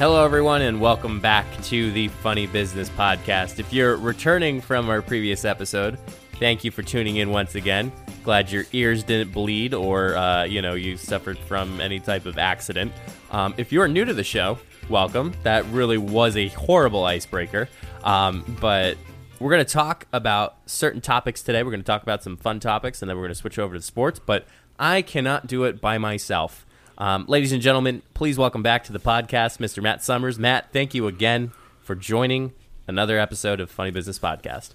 Hello, everyone, and welcome back to the Funny Business Podcast. If you're returning from our previous episode, thank you for tuning in once again. Glad your ears didn't bleed or, uh, you know, you suffered from any type of accident. Um, if you're new to the show, welcome. That really was a horrible icebreaker. Um, but we're going to talk about certain topics today. We're going to talk about some fun topics, and then we're going to switch over to sports. But I cannot do it by myself. Um, ladies and gentlemen, please welcome back to the podcast, Mr. Matt Summers. Matt, thank you again for joining another episode of Funny Business Podcast.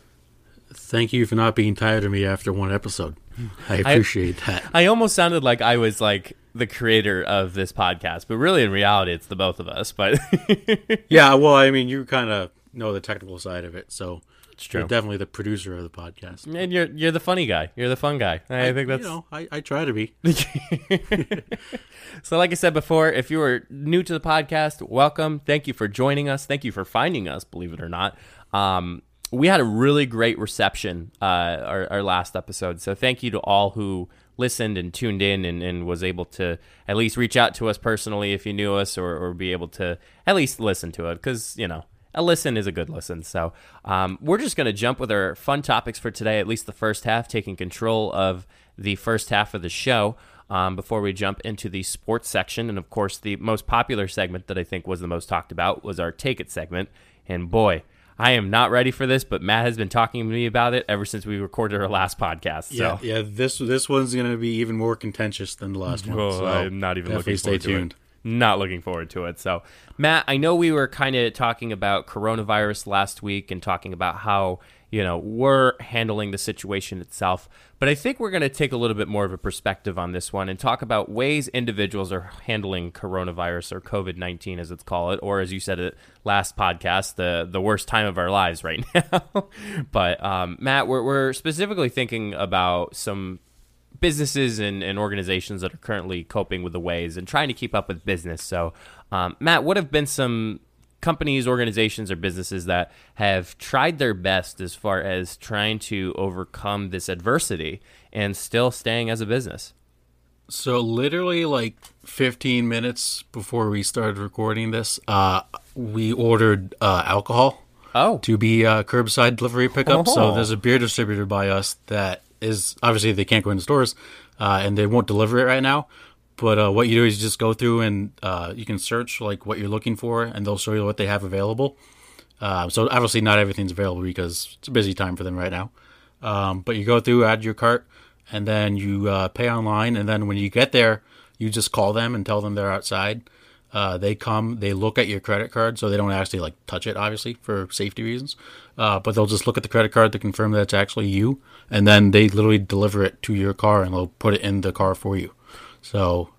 Thank you for not being tired of me after one episode. I appreciate I, that. I almost sounded like I was like the creator of this podcast, but really in reality, it's the both of us. But yeah, well, I mean, you kind of know the technical side of it, so it's true. You're definitely the producer of the podcast. And you're you're the funny guy. You're the fun guy. I, I think that's you know, I, I try to be. so like I said before, if you are new to the podcast, welcome. Thank you for joining us. Thank you for finding us, believe it or not. Um, we had a really great reception uh, our, our last episode. So thank you to all who listened and tuned in and, and, was able to at least reach out to us personally if you knew us or, or be able to at least listen to it because, you know, a listen is a good listen. So um, we're just going to jump with our fun topics for today, at least the first half, taking control of the first half of the show. Um, before we jump into the sports section. And of course, the most popular segment that I think was the most talked about was our Take It segment. And boy, I am not ready for this, but Matt has been talking to me about it ever since we recorded our last podcast. Yeah, yeah. This this one's going to be even more contentious than the last one. Oh, so I'm not even looking forward stay tuned. Not looking forward to it. So, Matt, I know we were kind of talking about coronavirus last week and talking about how, you know, we're handling the situation itself. But I think we're going to take a little bit more of a perspective on this one and talk about ways individuals are handling coronavirus or COVID 19, as it's called it, or as you said it last podcast, the, the worst time of our lives right now. but, um, Matt, we're, we're specifically thinking about some businesses and, and organizations that are currently coping with the ways and trying to keep up with business. So, um, Matt, what have been some companies, organizations, or businesses that have tried their best as far as trying to overcome this adversity and still staying as a business? So, literally, like 15 minutes before we started recording this, uh, we ordered uh, alcohol. Oh. To be uh, curbside delivery pickup. Oh. So, there's a beer distributor by us that is obviously they can't go into stores uh, and they won't deliver it right now. But uh, what you do is you just go through and uh, you can search like what you're looking for, and they'll show you what they have available. Uh, so obviously not everything's available because it's a busy time for them right now. Um, but you go through, add your cart, and then you uh, pay online. And then when you get there, you just call them and tell them they're outside. Uh, they come, they look at your credit card, so they don't actually like touch it, obviously for safety reasons. Uh, but they'll just look at the credit card to confirm that it's actually you, and then they literally deliver it to your car and they'll put it in the car for you. So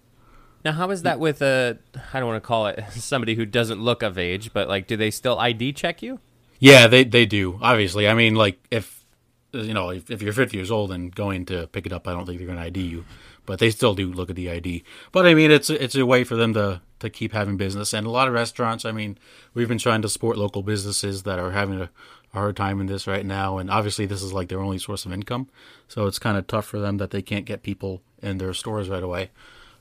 now, how is that with a? I don't want to call it somebody who doesn't look of age, but like, do they still ID check you? Yeah, they they do. Obviously, I mean, like if you know if, if you're 50 years old and going to pick it up, I don't think they're going to ID you but they still do look at the ID. But I mean, it's it's a way for them to to keep having business. And a lot of restaurants, I mean, we've been trying to support local businesses that are having a, a hard time in this right now. And obviously, this is like their only source of income, so it's kind of tough for them that they can't get people in their stores right away.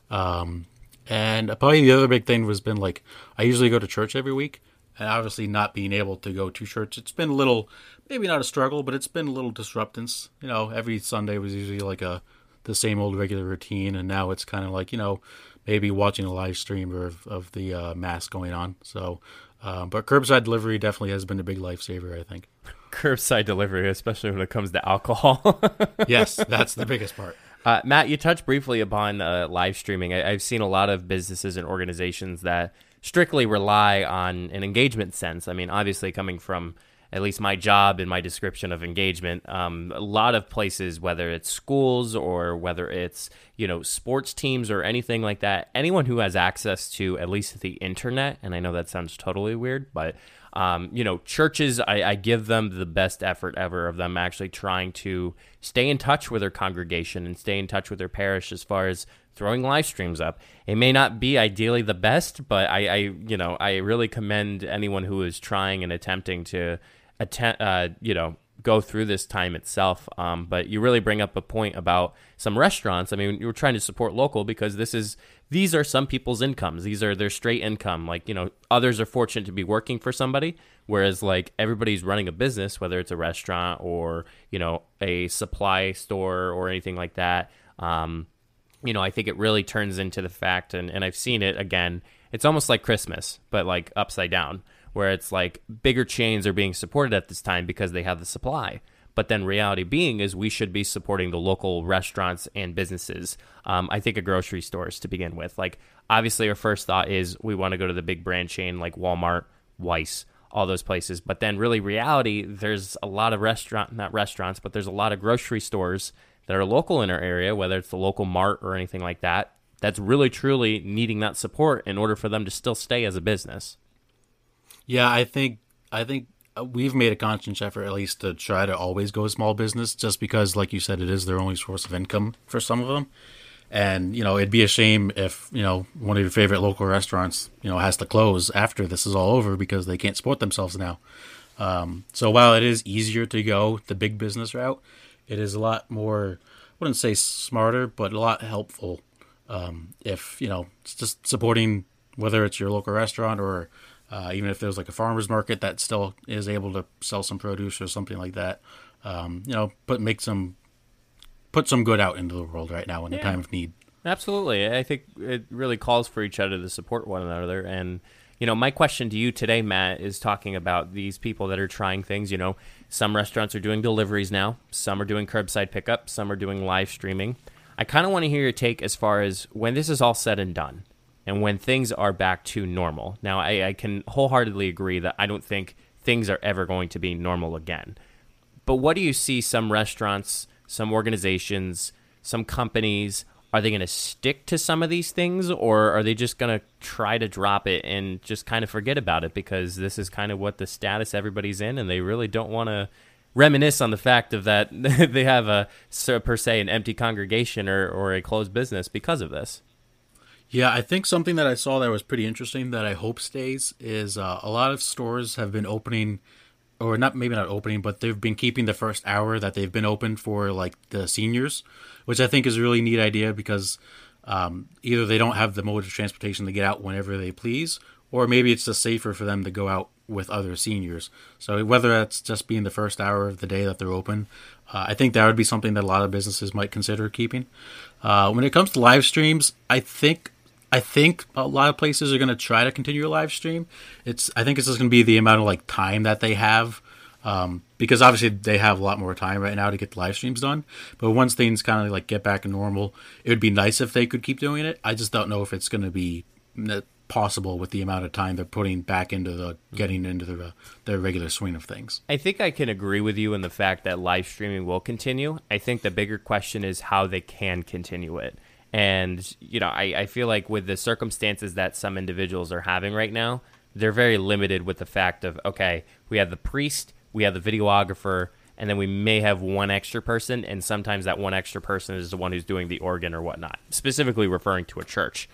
Um, and probably the other big thing was been like I usually go to church every week, and obviously not being able to go to church, it's been a little maybe not a struggle, but it's been a little disruptance. You know, every Sunday was usually like a the same old regular routine, and now it's kind of like you know maybe watching a live stream of of the uh, mass going on. So, uh, but curbside delivery definitely has been a big lifesaver, I think. Curbside delivery, especially when it comes to alcohol. yes, that's the biggest part. Uh, Matt, you touched briefly upon uh, live streaming. I, have seen a lot of businesses and organizations that strictly rely on an engagement sense. I mean, obviously, coming from at least my job and my description of engagement. Um, a lot of places, whether it's schools or whether it's you know sports teams or anything like that, anyone who has access to at least the internet, and I know that sounds totally weird, but um, you know, churches, I, I, give them the best effort ever of them actually trying to stay in touch with their congregation and stay in touch with their parish as far as throwing live streams up. It may not be ideally the best, but I, I you know, I really commend anyone who is trying and attempting to attempt, uh, you know, go through this time itself. Um, but you really bring up a point about some restaurants. I mean, you were trying to support local because this is these are some people's incomes. These are their straight income. Like, you know, others are fortunate to be working for somebody, whereas like everybody's running a business, whether it's a restaurant or, you know, a supply store or anything like that. Um, you know, I think it really turns into the fact, and, and I've seen it again, it's almost like Christmas, but like upside down, where it's like bigger chains are being supported at this time because they have the supply. But then reality being is we should be supporting the local restaurants and businesses. Um, I think of grocery stores to begin with. Like obviously our first thought is we want to go to the big brand chain like Walmart, Weis, all those places. But then really reality, there's a lot of restaurant not restaurants, but there's a lot of grocery stores that are local in our area, whether it's the local mart or anything like that, that's really truly needing that support in order for them to still stay as a business. Yeah, I think I think uh, we've made a conscious effort at least to try to always go small business just because like you said it is their only source of income for some of them and you know it'd be a shame if you know one of your favorite local restaurants you know has to close after this is all over because they can't support themselves now um, so while it is easier to go the big business route it is a lot more I wouldn't say smarter but a lot helpful um, if you know just supporting whether it's your local restaurant or uh, even if there's like a farmer's market that still is able to sell some produce or something like that, um, you know, put make some put some good out into the world right now in yeah. a time of need. Absolutely, I think it really calls for each other to support one another. And you know, my question to you today, Matt, is talking about these people that are trying things. You know, some restaurants are doing deliveries now, some are doing curbside pickup, some are doing live streaming. I kind of want to hear your take as far as when this is all said and done and when things are back to normal. Now, I, I, can wholeheartedly agree that I don't think things are ever going to be normal again. But what do you see some restaurants, some organizations, some companies? Are they going to stick to some of these things or are they just going to try to drop it and just kind of forget about it because this is kind of what the status everybody's in and they really don't want to reminisce on the fact of that they have a per se an empty congregation or, or a closed business because of this? Yeah, I think something that I saw that was pretty interesting that I hope stays is uh, a lot of stores have been opening, or not maybe not opening, but they've been keeping the first hour that they've been open for like the seniors, which I think is a really neat idea because um, either they don't have the mode of transportation to get out whenever they please, or maybe it's just safer for them to go out with other seniors. So whether that's just being the first hour of the day that they're open, uh, I think that would be something that a lot of businesses might consider keeping. Uh, when it comes to live streams, I think I think a lot of places are going to try to continue a live stream. It's I think it's just going to be the amount of like time that they have, um, because obviously they have a lot more time right now to get the live streams done. But once things kind of like get back to normal, it would be nice if they could keep doing it. I just don't know if it's going to be possible with the amount of time they're putting back into the getting into the the regular swing of things. I think I can agree with you in the fact that live streaming will continue. I think the bigger question is how they can continue it. And, you know, I, I feel like with the circumstances that some individuals are having right now, they're very limited with the fact of, okay, we have the priest, we have the videographer, and then we may have one extra person, and sometimes that one extra person is the one who's doing the organ or whatnot, specifically referring to a church.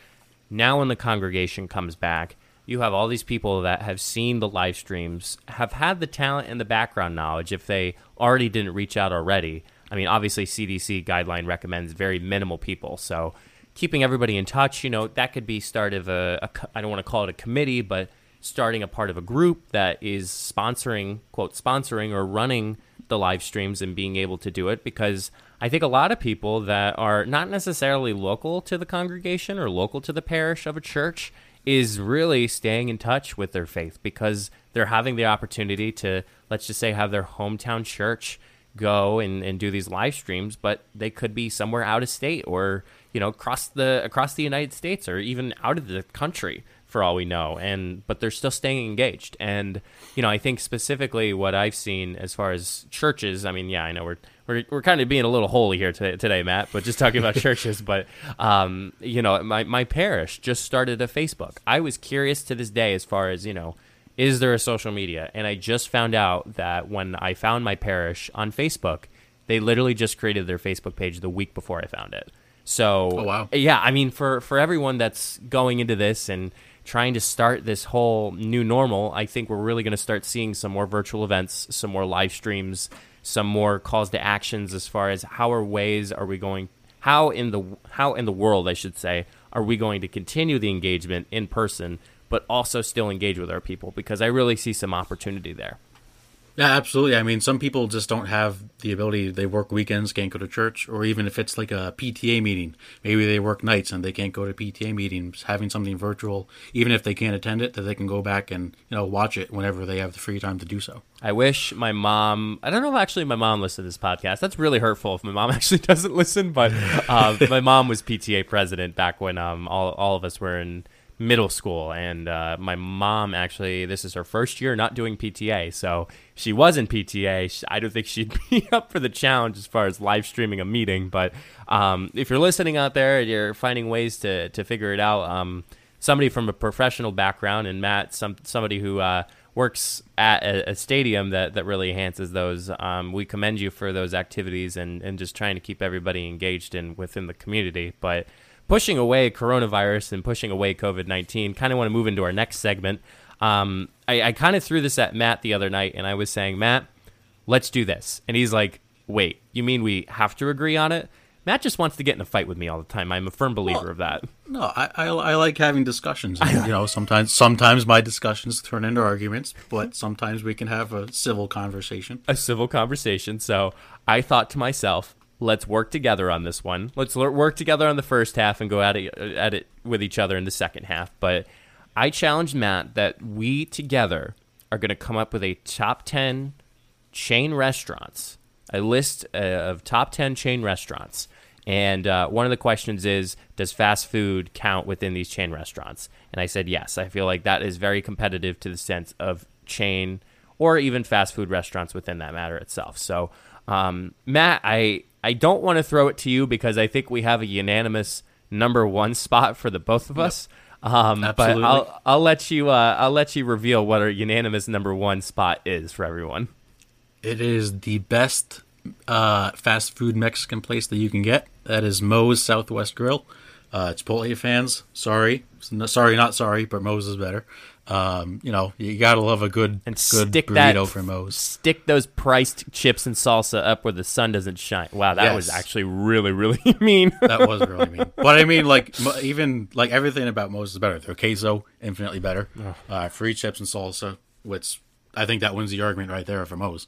Now, when the congregation comes back, you have all these people that have seen the live streams, have had the talent and the background knowledge if they already didn't reach out already, I mean, obviously, CDC guideline recommends very minimal people. So keeping everybody in touch, you know, that could be start of a, a I don't want to call it a committee, but starting a part of a group that is sponsoring, quote, sponsoring or running the live streams and being able to do it because I think a lot of people that are not necessarily local to the congregation or local to the parish of a church is really staying in touch with their faith because they're having the opportunity to, let's just say, have their hometown church go and, and do these live streams, but they could be somewhere out of state or you know across the across the United States or even out of the country for all we know. And but they're still staying engaged. And you know, I think specifically what I've seen as far as churches. I mean, yeah, I know we're we're, we're kind of being a little holy here today, today Matt, but just talking about churches. But um, you know, my my parish just started a Facebook. I was curious to this day as far as you know is there a social media? And I just found out that when I found my parish on Facebook, they literally just created their Facebook page the week before I found it. So, oh, wow. yeah, I mean, for, for everyone that's going into this and trying to start this whole new normal, I think we're really going to start seeing some more virtual events, some more live streams, some more calls to actions as far as how are ways are we going how in the how in the world I should say are we going to continue the engagement in person, but also still engage with our people? Because I really see some opportunity there. Yeah, absolutely. I mean, some people just don't have the ability. They work weekends, can't go to church, or even if it's like a PTA meeting, maybe they work nights and they can't go to PTA meetings. Having something virtual, even if they can't attend it, that they can go back and you know watch it whenever they have the free time to do so. I wish my mom. I don't know if actually my mom listened to this podcast. That's really hurtful if my mom actually doesn't listen. But uh, my mom was PTA president back when um, all all of us were in middle school, and uh, my mom actually this is her first year not doing PTA, so she was in PTA. I don't think she'd be up for the challenge as far as live streaming a meeting. But um, if you're listening out there, you're finding ways to to figure it out. Um, somebody from a professional background, and Matt, some somebody who uh, works at a, a, stadium that, that really enhances those. Um, we commend you for those activities and, and just trying to keep everybody engaged in within the community. But pushing away coronavirus and pushing away COVID 19, kind of want to move into our next segment. Um, I, I kind of threw this at Matt the other night, and I was saying, Matt, let's do this. And he's like, wait, you mean we have to agree on it? Matt just wants to get in a fight with me all the time. I'm a firm believer well, of that. No, I, I, I like having discussions. And, you know, sometimes sometimes my discussions turn into arguments, but sometimes we can have a civil conversation. A civil conversation. So I thought to myself, let's work together on this one. Let's work together on the first half and go at it, at it with each other in the second half. But I challenged Matt that we together are going to come up with a top 10 chain restaurants, a list uh, of top 10 chain restaurants. And uh, one of the questions is Does fast food count within these chain restaurants? And I said yes. I feel like that is very competitive to the sense of chain or even fast food restaurants within that matter itself. So, um, Matt, I I don't want to throw it to you because I think we have a unanimous number one spot for the both of us. Um, but I'll I'll let you uh, I'll let you reveal what our unanimous number one spot is for everyone. It is the best uh, fast food Mexican place that you can get. That is Moe's Southwest Grill. Uh, Chipotle fans, sorry, sorry, not sorry, but Moe's is better. Um, you know, you gotta love a good and good stick burrito that, from Moe's. Stick those priced chips and salsa up where the sun doesn't shine. Wow, that yes. was actually really, really mean. that was really mean. But I mean, like even like everything about Moe's is better. Their queso infinitely better. Uh, free chips and salsa, which I think that wins the argument right there for Moe's.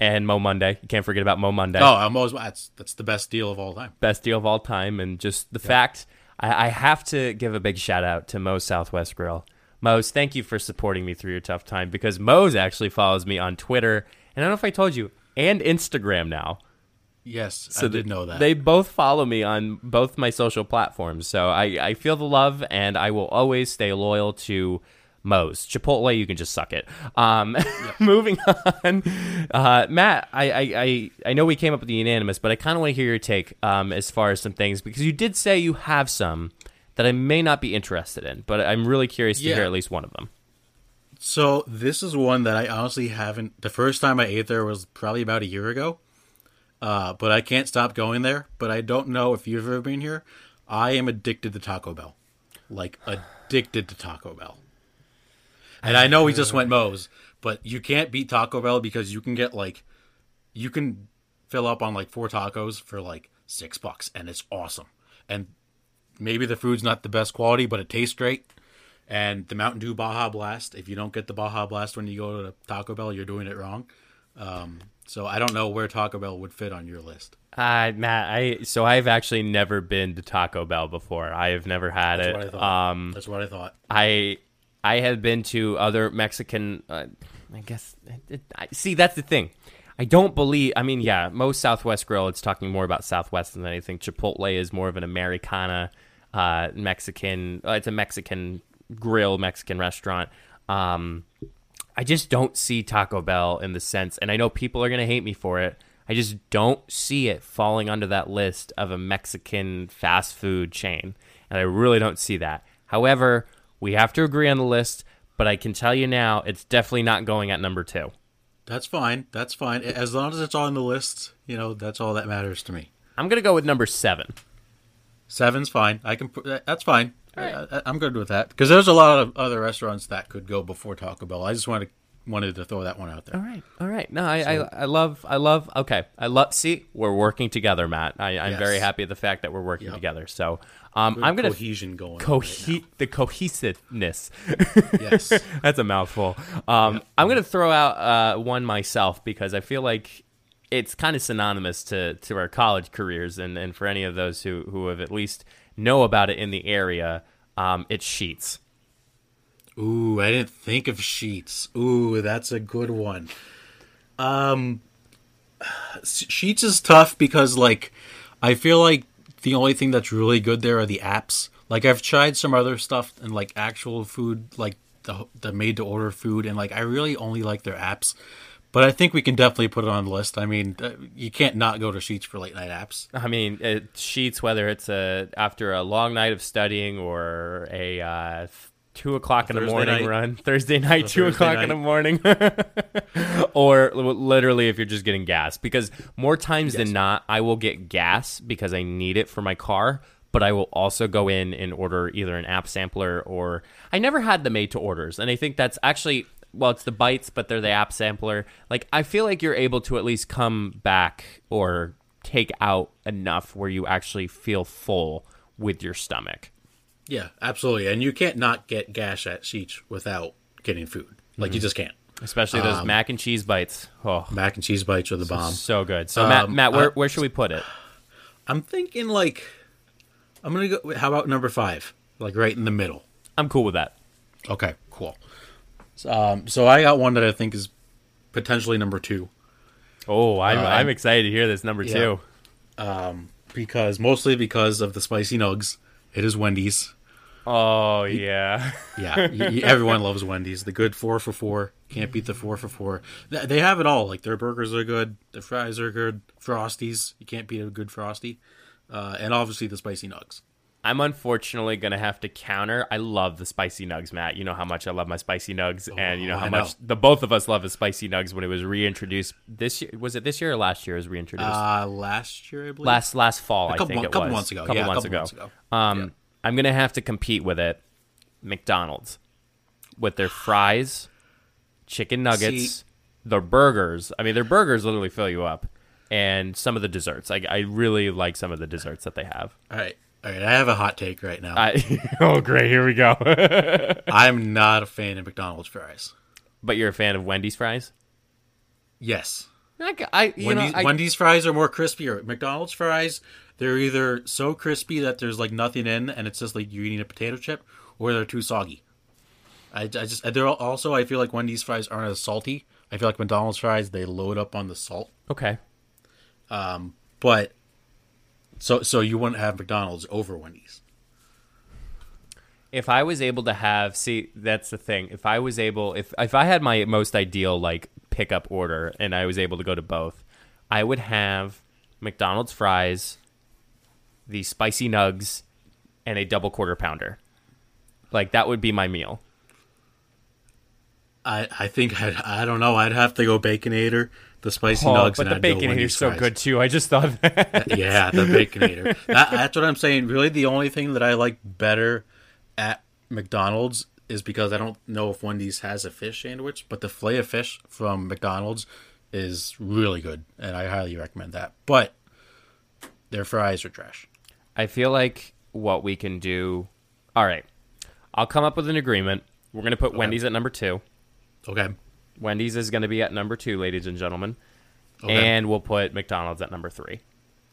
And Moe Monday, you can't forget about Moe Monday. Oh, uh, Moe's that's that's the best deal of all time. Best deal of all time, and just the fact I, I have to give a big shout out to Moe's Southwest Grill Moe's, thank you for supporting me through your tough time because Moe's actually follows me on Twitter and I don't know if I told you and Instagram now. Yes, so I did know that. They both follow me on both my social platforms. So I, I feel the love and I will always stay loyal to Moe's. Chipotle, you can just suck it. Um, yep. moving on. Uh, Matt, I, I, I, I, know we came up with the unanimous, but I kind of want to hear your take um, as far as some things because you did say you have some that I may not be interested in, but I'm really curious to yeah. hear at least one of them. So this is one that I honestly haven't. The first time I ate there was probably about a year ago, uh, but I can't stop going there. But I don't know if you've ever been here. I am addicted to Taco Bell, like addicted to Taco Bell. And I know we just went Moe's, but you can't beat Taco Bell because you can get like, you can fill up on like four tacos for like six bucks, and it's awesome. And maybe the food's not the best quality, but it tastes great. And the Mountain Dew Baja Blast, if you don't get the Baja Blast when you go to Taco Bell, you're doing it wrong. Um, so I don't know where Taco Bell would fit on your list. Uh, Matt, I so I've actually never been to Taco Bell before. I have never had That's it. What um, That's what I thought. I I have been to other Mexican. Uh, I guess. It, I, see, that's the thing. I don't believe. I mean, yeah, Moe's Southwest Grill. It's talking more about Southwest than anything. Chipotle is more of an Americana uh, Mexican. Uh, it's a Mexican grill, Mexican restaurant. Um, I just don't see Taco Bell in the sense, and I know people are gonna hate me for it. I just don't see it falling under that list of a Mexican fast food chain, and I really don't see that. However, we have to agree on the list, but I can tell you now, it's definitely not going at number two. That's fine. That's fine. As long as it's on the list, you know, that's all that matters to me. I'm gonna go with number seven. Seven's fine. I can. That's fine. Right. I, am good with that because there's a lot of other restaurants that could go before Taco Bell. I just want to wanted to throw that one out there. All right, all right. No, I, I, I love, I love. Okay, I love. See, we're working together, Matt. I, I'm Yes. very happy the fact that we're working Yep. together. So, um, Good I'm gonna cohesion going. cohe- the cohesiveness. Yes. That's a mouthful. Um, I'm gonna throw out uh, one myself because I feel like it's kind of synonymous to, to our college careers, and, and for any of those who, who have at least know about it in the area, um, it's Sheetz. Ooh, I didn't think of Sheetz. Ooh, that's a good one. Um, Sheetz is tough because like I feel like the only thing that's really good there are the apps. Like I've tried some other stuff and like actual food, like the the made to order food, and like I really only like their apps. But I think we can definitely put it on the list. I mean, uh, you can't not go to Sheetz for late night apps. I mean, it, Sheetz, whether it's a after a long night of studying or a uh, two o'clock in the morning night. run, Thursday night, two Thursday o'clock in the morning, or literally if you're just getting gas. Because more times than not, I will get gas because I need it for my car. But I will also go in and order either an app sampler or I never had the made to orders, and I think that's actually well, it's the bites, but they're the app sampler. Like I feel like you're able to at least come back or take out enough where you actually feel full with your stomach. Yeah, absolutely. And you can't not get gas at Sheetz without getting food. Like you just can't. Especially those mac and cheese bites. Oh, Mac and cheese bites are the bomb. so good. So Matt, Um, Matt, where I- where should we put it? I'm thinking like I'm gonna go. How about number five? Like right in the middle. I'm cool with that. Okay, cool. So, um, so I got one that I think is potentially number two Oh, I'm Uh, I'm excited to hear this number Yeah. two. because mostly because of the spicy nugs. It is Wendy's. Oh yeah. Yeah, everyone loves Wendy's. The good four for four can't beat the four for four. Th- They have it all. Like their burgers are good, their fries are good, frosties you can't beat a good frosty, uh, and obviously the spicy nugs. I'm unfortunately gonna have to counter. I love the spicy nugs, Matt. You know how much I love my spicy nugs, and you know Oh, how know. much the both of us love the spicy nugs when it was reintroduced this year. Was it this year or last year? It was reintroduced Uh, last year I believe. last last fall. a couple I think mon- it couple was months ago. Couple Yeah, a months couple ago. months ago. Um, Yeah. I'm gonna have to compete with it. McDonald's with their fries, chicken nuggets, See- their burgers. I mean, their burgers literally fill you up, and some of the desserts. I, I really like some of the desserts that they have. All right, all right. I have a hot take right now. I, oh, great! Here we go. I'm not a fan of McDonald's fries. but you're a fan of Wendy's fries? Yes, I, I you Wendy's, know, I, Wendy's fries are more crispier. McDonald's fries, they're either so crispy that there's like nothing in, and it's just like you're eating a potato chip, or they're too soggy. I, I just they're also I feel like Wendy's fries aren't as salty. I feel like McDonald's fries they load up on the salt, okay. Um, but so so you wouldn't have McDonald's over Wendy's. if I was able to have see that's the thing if I was able if if I had my most ideal like pickup order and I was able to go to both I would have McDonald's fries the spicy nugs and a double quarter pounder like that would be my meal I I think I'd, I don't know. I'd have to go Baconator, the spicy oh, nugs, but and the I'd bacon is so fries. good too I just thought that yeah, the Baconator. that, that's what I'm saying. Really, the only thing that I like better at McDonald's is because I don't know if Wendy's has a fish sandwich, but the fillet of fish from McDonald's is really good, and I highly recommend that. But their fries are trash. I feel like what we can do all right I'll come up with an agreement we're going to put Wendy's at number 2 Okay. Wendy's is going to be at number 2 ladies and gentlemen Okay. and we'll put McDonald's at number three.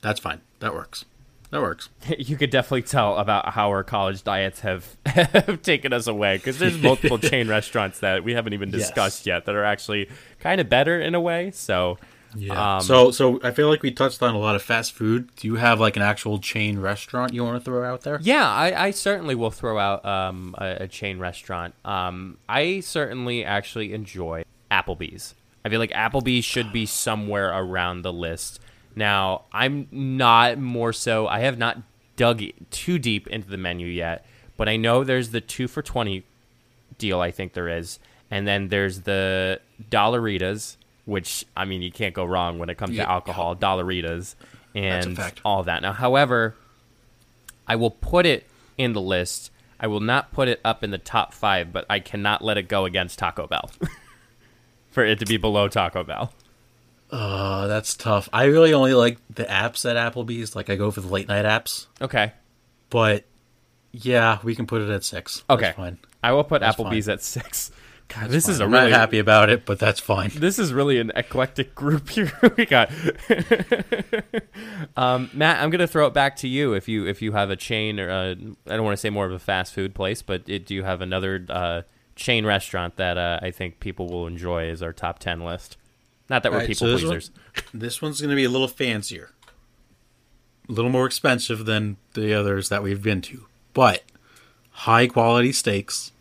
That's fine. That works. That works. You could definitely tell about how our college diets have, have taken us away because there's multiple chain restaurants that we haven't even Yes. discussed yet that are actually kind of better in a way. So, Yeah. Um, so so I feel like we touched on a lot of fast food. Do you have like an actual chain restaurant you want to throw out there? yeah, I, I certainly will throw out um, a, a chain restaurant. Um, I certainly actually enjoy Applebee's. I feel like Applebee's should be somewhere around the list. Now, I'm not more so, I have not dug too deep into the menu yet, but I know there's the two for 20 deal, I think there is. And then there's the Dollaritas, which, I mean, you can't go wrong when it comes Yeah. to alcohol, Dollaritas, and all that. Now, however, I will put it in the list. I will not put it up in the top five, but I cannot let it go against Taco Bell. for it to be below Taco Bell? Uh, that's tough. I really only like the apps at Applebee's. Like I go for the late night apps, Okay. but yeah, we can put it at six. Okay. That's fine. I will put That's Applebee's at six. God, That's this is fine. a I'm really not happy about it, but that's fine. this is really an eclectic group here we got. um, Matt, I'm gonna throw it back to you if you if you have a chain or I don't want to say more of a fast food place, but it, do you have another uh, chain restaurant that uh, I think people will enjoy is our top ten list? Not that we're Alright, people so this one- pleasers. This one's going to be a little fancier, a little more expensive than the others that we've been to, but high quality steaks.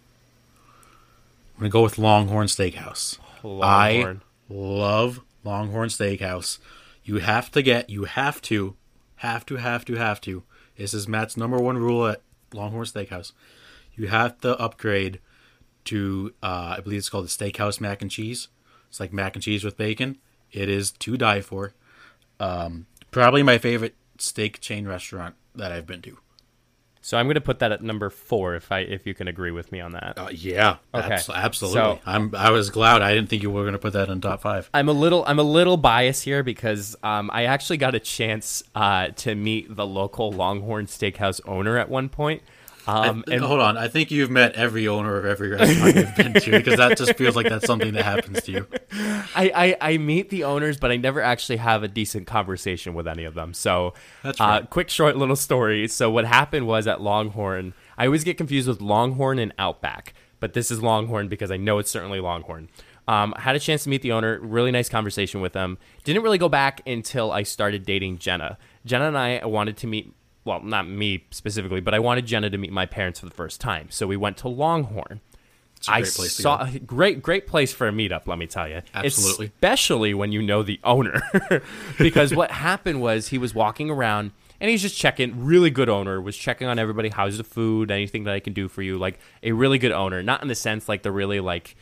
I'm going to go with Longhorn Steakhouse. Longhorn. I love Longhorn Steakhouse. You have to get, you have to, have to, have to, have to. This is Matt's number one rule at Longhorn Steakhouse. You have to upgrade to, uh, I believe it's called the Steakhouse Mac and Cheese. It's like mac and cheese with bacon. It is to die for. Um, probably my favorite steak chain restaurant that I've been to. So I'm gonna put that at number four if I if you can agree with me on that. Uh, yeah, Okay. abs- absolutely. So- I'm. I was glad. I didn't think you were going to put that in top five. I'm a little I'm a little biased here because um, I actually got a chance uh, to meet the local Longhorn Steakhouse owner at one point. Um, I- and hold on, I think you've met every owner of every restaurant you've been to because that just feels like that's something that happens to you. I, I, I meet the owners, but I never actually have a decent conversation with any of them. So, That's uh, quick, short little story. So, what happened was at Longhorn, I always get confused with Longhorn and Outback, but this is Longhorn because I know it's certainly Longhorn. Um, I had a chance to meet the owner, really nice conversation with them. Didn't really go back until I started dating Jenna. Jenna and I wanted to meet, well, not me specifically, but I wanted Jenna to meet my parents for the first time. So, we went to Longhorn. A I great place to saw go. great great place for a meetup. Let me tell you, Absolutely. especially when you know the owner, because what happened was he was walking around and he's just checking. Really good owner was checking on everybody. How's the food? Anything that I can do for you? Like a really good owner, not in the sense like the really like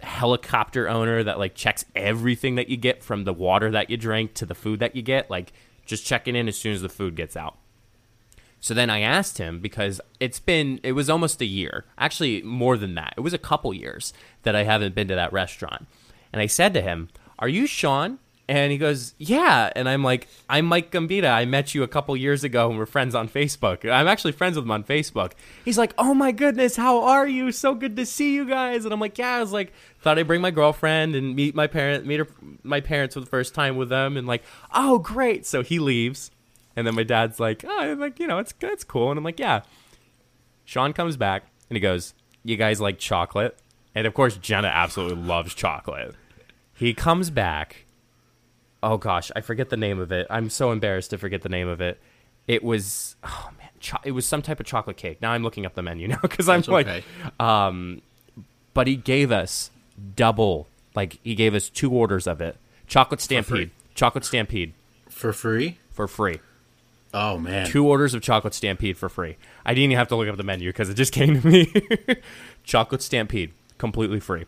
helicopter owner that like checks everything that you get from the water that you drink to the food that you get. Like just checking in as soon as the food gets out. So then I asked him because it's been it was almost a year. Actually, more than that. It was a couple years that I haven't been to that restaurant. And I said to him, "Are you Sean?" And he goes, "Yeah." And I'm like, "I'm Mike Gambita. I met you a couple years ago and we're friends on Facebook. I'm actually friends with him on Facebook." He's like, "Oh my goodness, how are you? So good to see you guys." And I'm like, "Yeah." I was like, "Thought I'd bring my girlfriend and meet my parent meet her, my parents for the first time with them." And like, "Oh, great." So he leaves. And then my dad's like, oh, I'm like, you know, it's it's cool. And I'm like, yeah. Sean comes back and he goes, you guys like chocolate? And of course, Jenna absolutely loves chocolate. He comes back. Oh gosh, I forget the name of it. I'm so embarrassed to forget the name of it. It was, oh man, cho- it was some type of chocolate cake. Now I'm looking up the menu now because I'm That's like, okay. um, but he gave us double. Like he gave us two orders of it. Chocolate Stampede. Chocolate Stampede For free? for free Oh man. two orders of chocolate stampede for free. I didn't even have to look up the menu because it just came to me. chocolate stampede, completely free.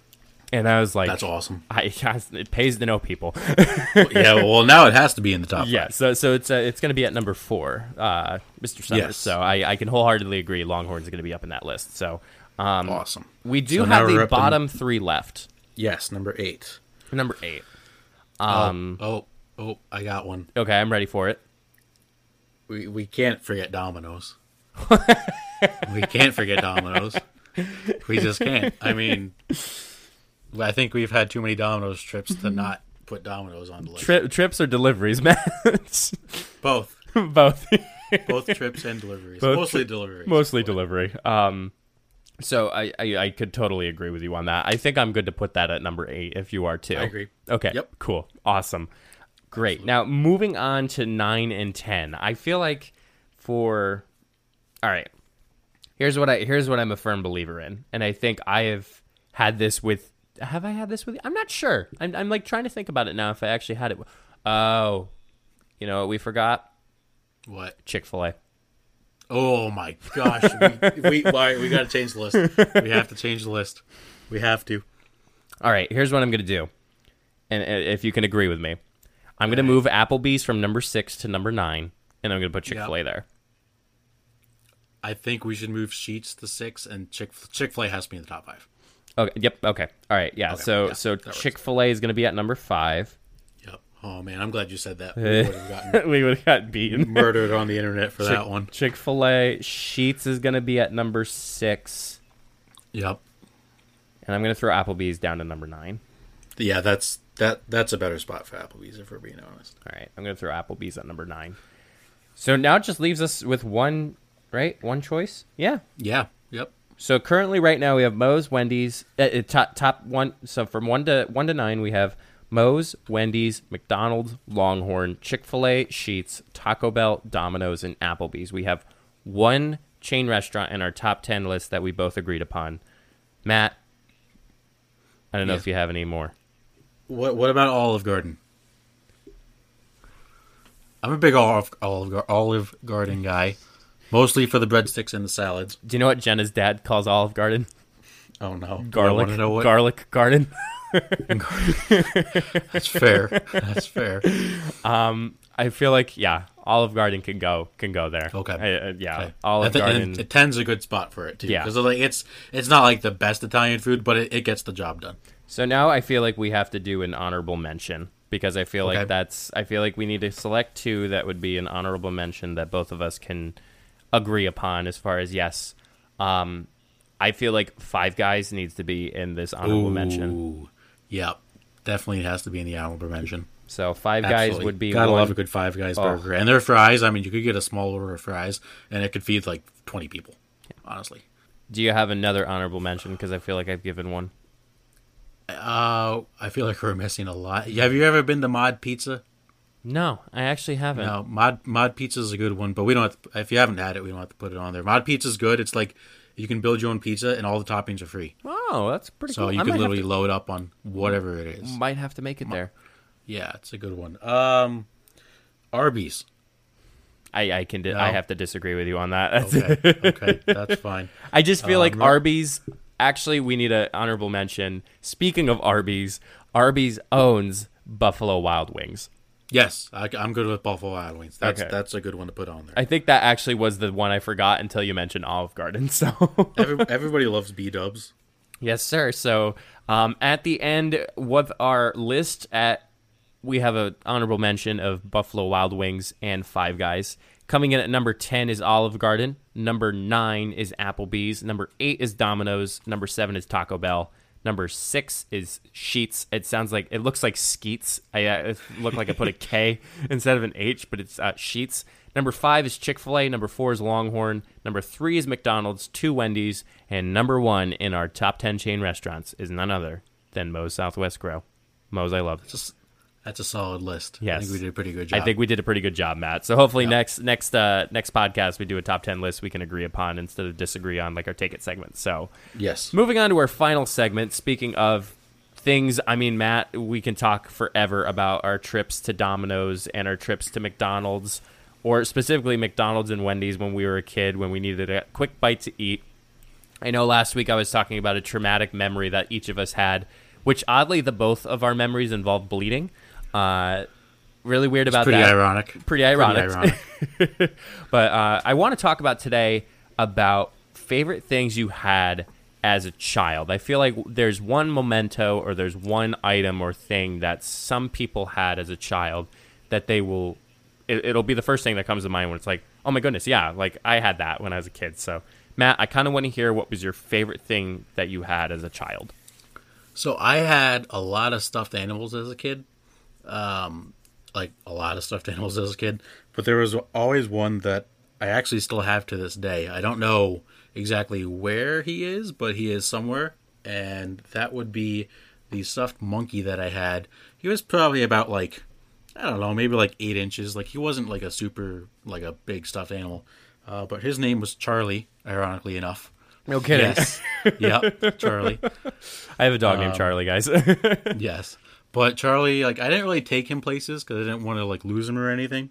And I was like, That's awesome. I, it pays to know people. yeah, well now it has to be in the top. yeah, so so it's uh, it's going to be at number four, uh, Mr. Summers. Yes. So I, I can wholeheartedly agree. Longhorns are going to be up in that list. So um. Awesome. we do So have the bottom three left. Yes, number eight. Number eight. Um, oh, oh, I got one. okay, I'm ready for it. We we can't forget Domino's. we can't forget Domino's. We just can't. I mean, I think we've had too many Domino's trips to not put Domino's on the list. Tri- trips or deliveries, man? Both, Both. both trips and deliveries. Both Mostly tri- deliveries. mostly delivery. Um, so I, I I could totally agree with you on that. I think I'm good to put that at number eight if you are too. I agree. Okay. Yep. Cool. Awesome. Great. Now moving on to nine and ten. I feel like for all right. Here's what I here's what I'm a firm believer in, and I think I have had this with. Have I had this with? you? I'm not sure. I'm I'm like trying to think about it now. If I actually had it. Oh, you know what we forgot? What? Chick Fil A. Oh my gosh. we we, why, we got to change the list. We have to change the list. We have to. All right, here's what I'm going to do. And if you can agree with me, I'm going to move Applebee's from number six to number nine, and I'm going to put Chick fil A there. I think we should move Sheetz to six, and Chick Chick Fil A has to be in the top five. Okay. Yep. Okay. All right. Yeah. Okay, so yeah, so. Chick Fil A is going to be at number five. Yep. Oh man, I'm glad you said that. We would have gotten we would have got beaten. murdered on the internet for that one. Chick Fil A Sheetz is going to be at number six, Yep. and I'm going to throw Applebee's down to number nine. Yeah, that's that. That's a better spot for Applebee's if we're being honest. All right. I'm going to throw Applebee's at number nine. So now it just leaves us with one, right? One choice. Yeah. Yeah. Yep. So currently, right now, we have Moe's, Wendy's, uh, uh, top top one. So from one to one to nine, we have Moe's, Wendy's, McDonald's, Longhorn, Chick Fil A, Sheetz, Taco Bell, Domino's, and Applebee's. We have one chain restaurant in our top ten list that we both agreed upon. Matt, I don't know Yeah. if you have any more. What What about Olive Garden? I'm a big Olive Olive, Olive Garden guy, mostly for the breadsticks and the salads. Do you know what Jenna's dad calls Olive Garden? Oh no, Garlic. what? Garlic garden. That's fair. That's fair. I feel like yeah, Olive Garden can go can go there. Okay. I- uh, yeah, Okay. Olive I thi- Garden. it tends a good spot for it too. Yeah. because like it's it's not like the best Italian food, but it, it gets the job done. So now I feel like we have to do an honorable mention because I feel Okay. like that's I feel like we need to select two that would be an honorable mention that both of us can agree upon as far as yes. Um I feel like Five Guys needs to be in this honorable mention. Ooh, Yep, definitely has to be in the honorable mention. So Five Guys would be gotta one. love a good Five Guys Oh. burger and their fries. I mean, you could get a small order of fries, and it could feed like twenty people. Honestly, Do you have another honorable mention because I feel like I've given one. Uh, I feel like we're missing a lot. Have you ever been to Mod Pizza? No, I actually haven't. No, Mod Mod Pizza is a good one, but we don't. Have to, if you haven't had it, we don't have to put it on there. Mod Pizza is good. It's like you can build your own pizza, and all the toppings are free. Oh, that's pretty So cool. you I can literally load up on whatever it is. to- might have to make it there. Yeah, it's a good one. Um, Arby's. I, I can di- No. I have to disagree with you on that. That's- Okay, okay, that's fine. I just feel like Um, Arby's. Actually, we need an honorable mention. Speaking of Arby's, Arby's owns Buffalo Wild Wings. Yes, I, am good with Buffalo Wild Wings. That's Okay. that's a good one to put on there. I think that actually was the one I forgot until you mentioned Olive Garden. So, Every, everybody loves B Dubs. yes, sir. So, um, at the end with our list, at we have an honorable mention of Buffalo Wild Wings and Five Guys. Coming in at number ten is Olive Garden. Number nine is Applebee's. Number eight is Domino's. Number seven is Taco Bell. Number six is Sheetz. It sounds like it looks like Skeets. I uh, it looked like I put a K instead of an H, but it's uh, Sheetz. Number five is Chick Fil A. Number four is Longhorn. Number three is McDonald's. Two Wendy's, and number one in our top ten chain restaurants is none other than Moe's Southwest Grill. Moe's, I love. Just that's a solid list. I think we did a pretty good job. I think we did a pretty good job, Matt. So hopefully next next uh, next podcast we do a top ten list we can agree upon instead of disagree on like our take it segment. So yes. moving on to our final segment. Speaking of things, I mean, Matt, we can talk forever about our trips to Domino's and our trips to McDonald's, or specifically McDonald's and Wendy's when we were a kid when we needed a quick bite to eat. I know last week I was talking about a traumatic memory that each of us had, which oddly the both of our memories involved bleeding. Uh, really weird about Pretty that ironic. pretty ironic. Pretty ironic. but uh, I want to talk about today about favorite things you had as a child. I feel like there's one memento or there's one item or thing that some people had as a child that they will. It, it'll be the first thing that comes to mind when it's like, oh my goodness, yeah, like I had that when I was a kid. So, Matt, I kind of want to hear what was your favorite thing that you had as a child. So I had a lot of stuffed animals as a kid, um, like a lot of stuffed animals as a kid. But there was always one that I actually still have to this day. I don't know exactly where he is, but he is somewhere, and that would be the stuffed monkey that I had. He was probably about like I don't know, maybe like eight inches. Like he wasn't like a super like a big stuffed animal, uh, but his name was Charlie. Ironically enough. No kidding. Yes. yep. Charlie. I have a dog Um, named Charlie, guys. Yes, but Charlie, like, I didn't really take him places because I didn't want to like lose him or anything.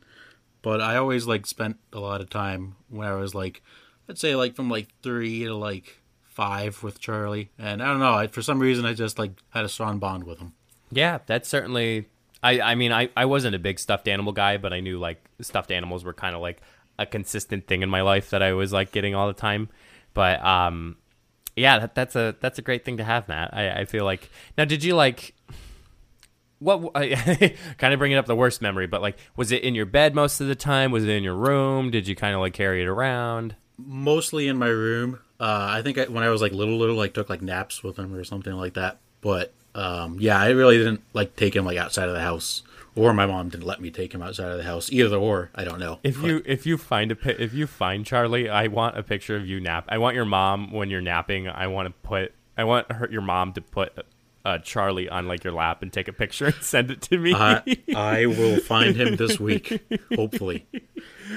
But I always like spent a lot of time when I was like, let's say like from like three to like five with Charlie, and I don't know, I, for some reason I just like had a strong bond with him. Yeah, that's certainly. I I mean, I I wasn't a big stuffed animal guy, but I knew like stuffed animals were kind of like a consistent thing in my life that I was like getting all the time. But um, yeah, that, that's a that's a great thing to have, Matt. I, I feel like now. Did you like what? kind of bringing up the worst memory, but like, was it in your bed most of the time? Was it in your room? Did you kind of like carry it around? Mostly in my room. Uh, I think I, when I was like little, little, like took like naps with him or something like that. But um, yeah, I really didn't like take him like outside of the house, or my mom didn't let me take him outside of the house. Either or, I don't know. If But- you if you find a if you find Charlie, I want a picture of you nap. I want your mom when you're napping. I want to put I want her, your mom to put uh, Charlie on like your lap and take a picture and send it to me. I, I will find him this week, hopefully.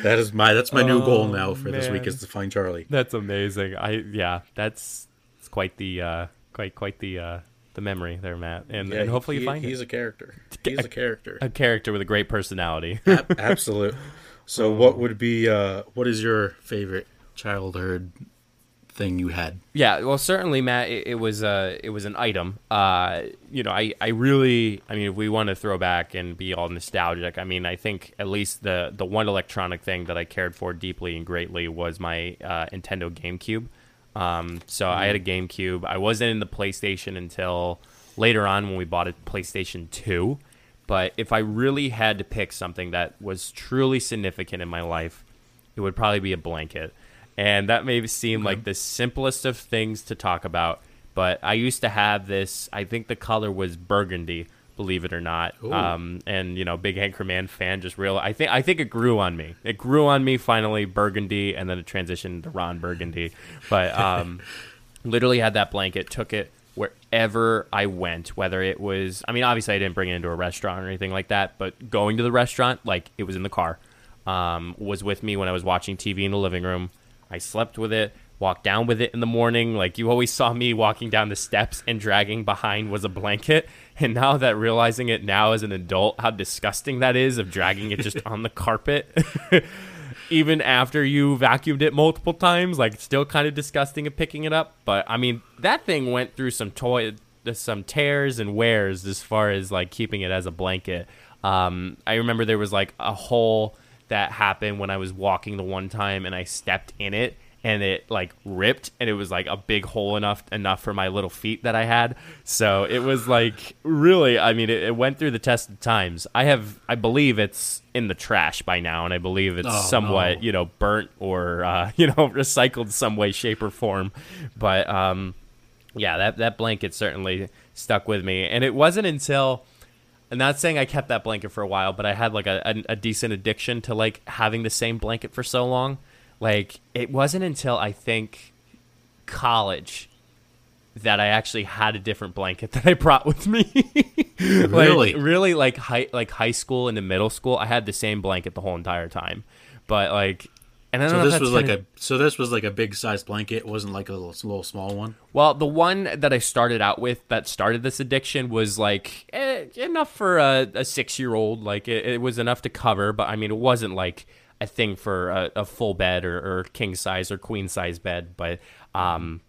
That is my that's my new goal Oh, now for this week is to find Charlie. that's amazing. I yeah, that's it's quite the uh, quite quite the uh, the memory there, Matt. And, and hopefully he- you find him he's it. a character. He's a character. a character with a great personality. Ab- Absolute. So, what would be? Uh, what is your favorite childhood thing you had? Yeah, well, certainly, Matt. It, it was uh, it was an item. Uh, you know, I, I really, I mean, if we want to throw back and be all nostalgic, I mean, I think at least the the one electronic thing that I cared for deeply and greatly was my uh, Nintendo GameCube. Um, so I had a GameCube. I wasn't in the PlayStation until later on when we bought a PlayStation Two. But if I really had to pick something that was truly significant in my life, it would probably be a blanket. And that may seem like the simplest of things to talk about, but I used to have this. I think the color was burgundy, believe it or not. Um, and you know, big Anchorman fan, just real. I think I think it grew on me. It grew on me finally, burgundy, and then it transitioned to Ron Burgundy. But um, literally had that blanket, took it wherever I went, whether it was, I mean, obviously I didn't bring it into a restaurant or anything like that, but going to the restaurant, like it was in the car, um, was with me when I was watching TV in the living room. I slept with it, walked down with it in the morning. Like you always saw me walking down the steps and dragging behind was a blanket. And now that realizing it now as an adult, how disgusting that is of dragging it just on the carpet. even after you vacuumed it multiple times, like still kind of disgusting of picking it up. But I mean, that thing went through some toy, some tears and wears as far as like keeping it as a blanket. Um, I remember there was like a hole that happened when I was walking the one time and I stepped in it and it like ripped and it was like a big hole enough enough for my little feet that I had. So it was like really, I mean, it, it went through the test of times. I have, I believe it's in the trash by now, and I believe it's Oh, somewhat, no. you know, burnt or uh, you know, recycled some way, shape, or form. But um, yeah, that that blanket certainly stuck with me, and it wasn't until. I'm not saying I kept that blanket for a while, but I had like a, a, a decent addiction to like having the same blanket for so long. Like it wasn't until I think college that I actually had a different blanket that I brought with me. Like, Really? really like high like high school into middle school, I had the same blanket the whole entire time. But like, and I So this was like a so this was like a big size blanket. It wasn't like a little, little small one. Well, the one that I started out with that started this addiction was like eh, enough for a, a six year old. Like it, it was enough to cover, but I mean, it wasn't like a thing for a, a full bed or, or king size or queen size bed. But, um,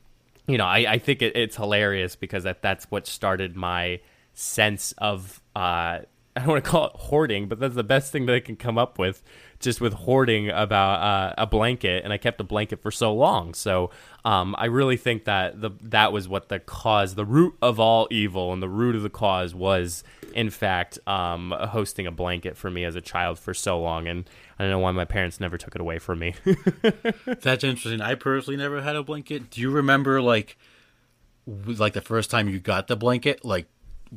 you know, I, I think it, it's hilarious because that, that's what started my sense of, uh, I don't want to call it hoarding, but that's the best thing that I can come up with, just with hoarding about uh, a blanket. And I kept a blanket for so long, so um, I really think that the that was what the cause, the root of all evil, and the root of the cause was, in fact, um, hosting a blanket for me as a child for so long. And I don't know why my parents never took it away from me. That's interesting. I personally never had a blanket. Do you remember like like the first time you got the blanket? Like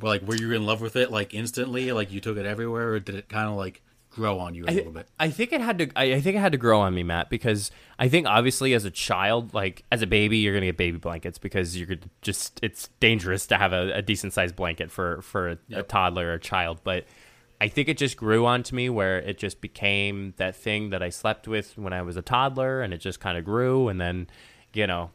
like were you in love with it like instantly? Like you took it everywhere, or did it kind of like grow on you a I, little bit? I think it had to. I, I think it had to grow on me, Matt, because I think obviously as a child, like as a baby, you're gonna get baby blankets because you could just it's dangerous to have a, a decent sized blanket for for a, a toddler or a child. But I think it just grew onto me where it just became that thing that I slept with when I was a toddler, and it just kind of grew, and then you know.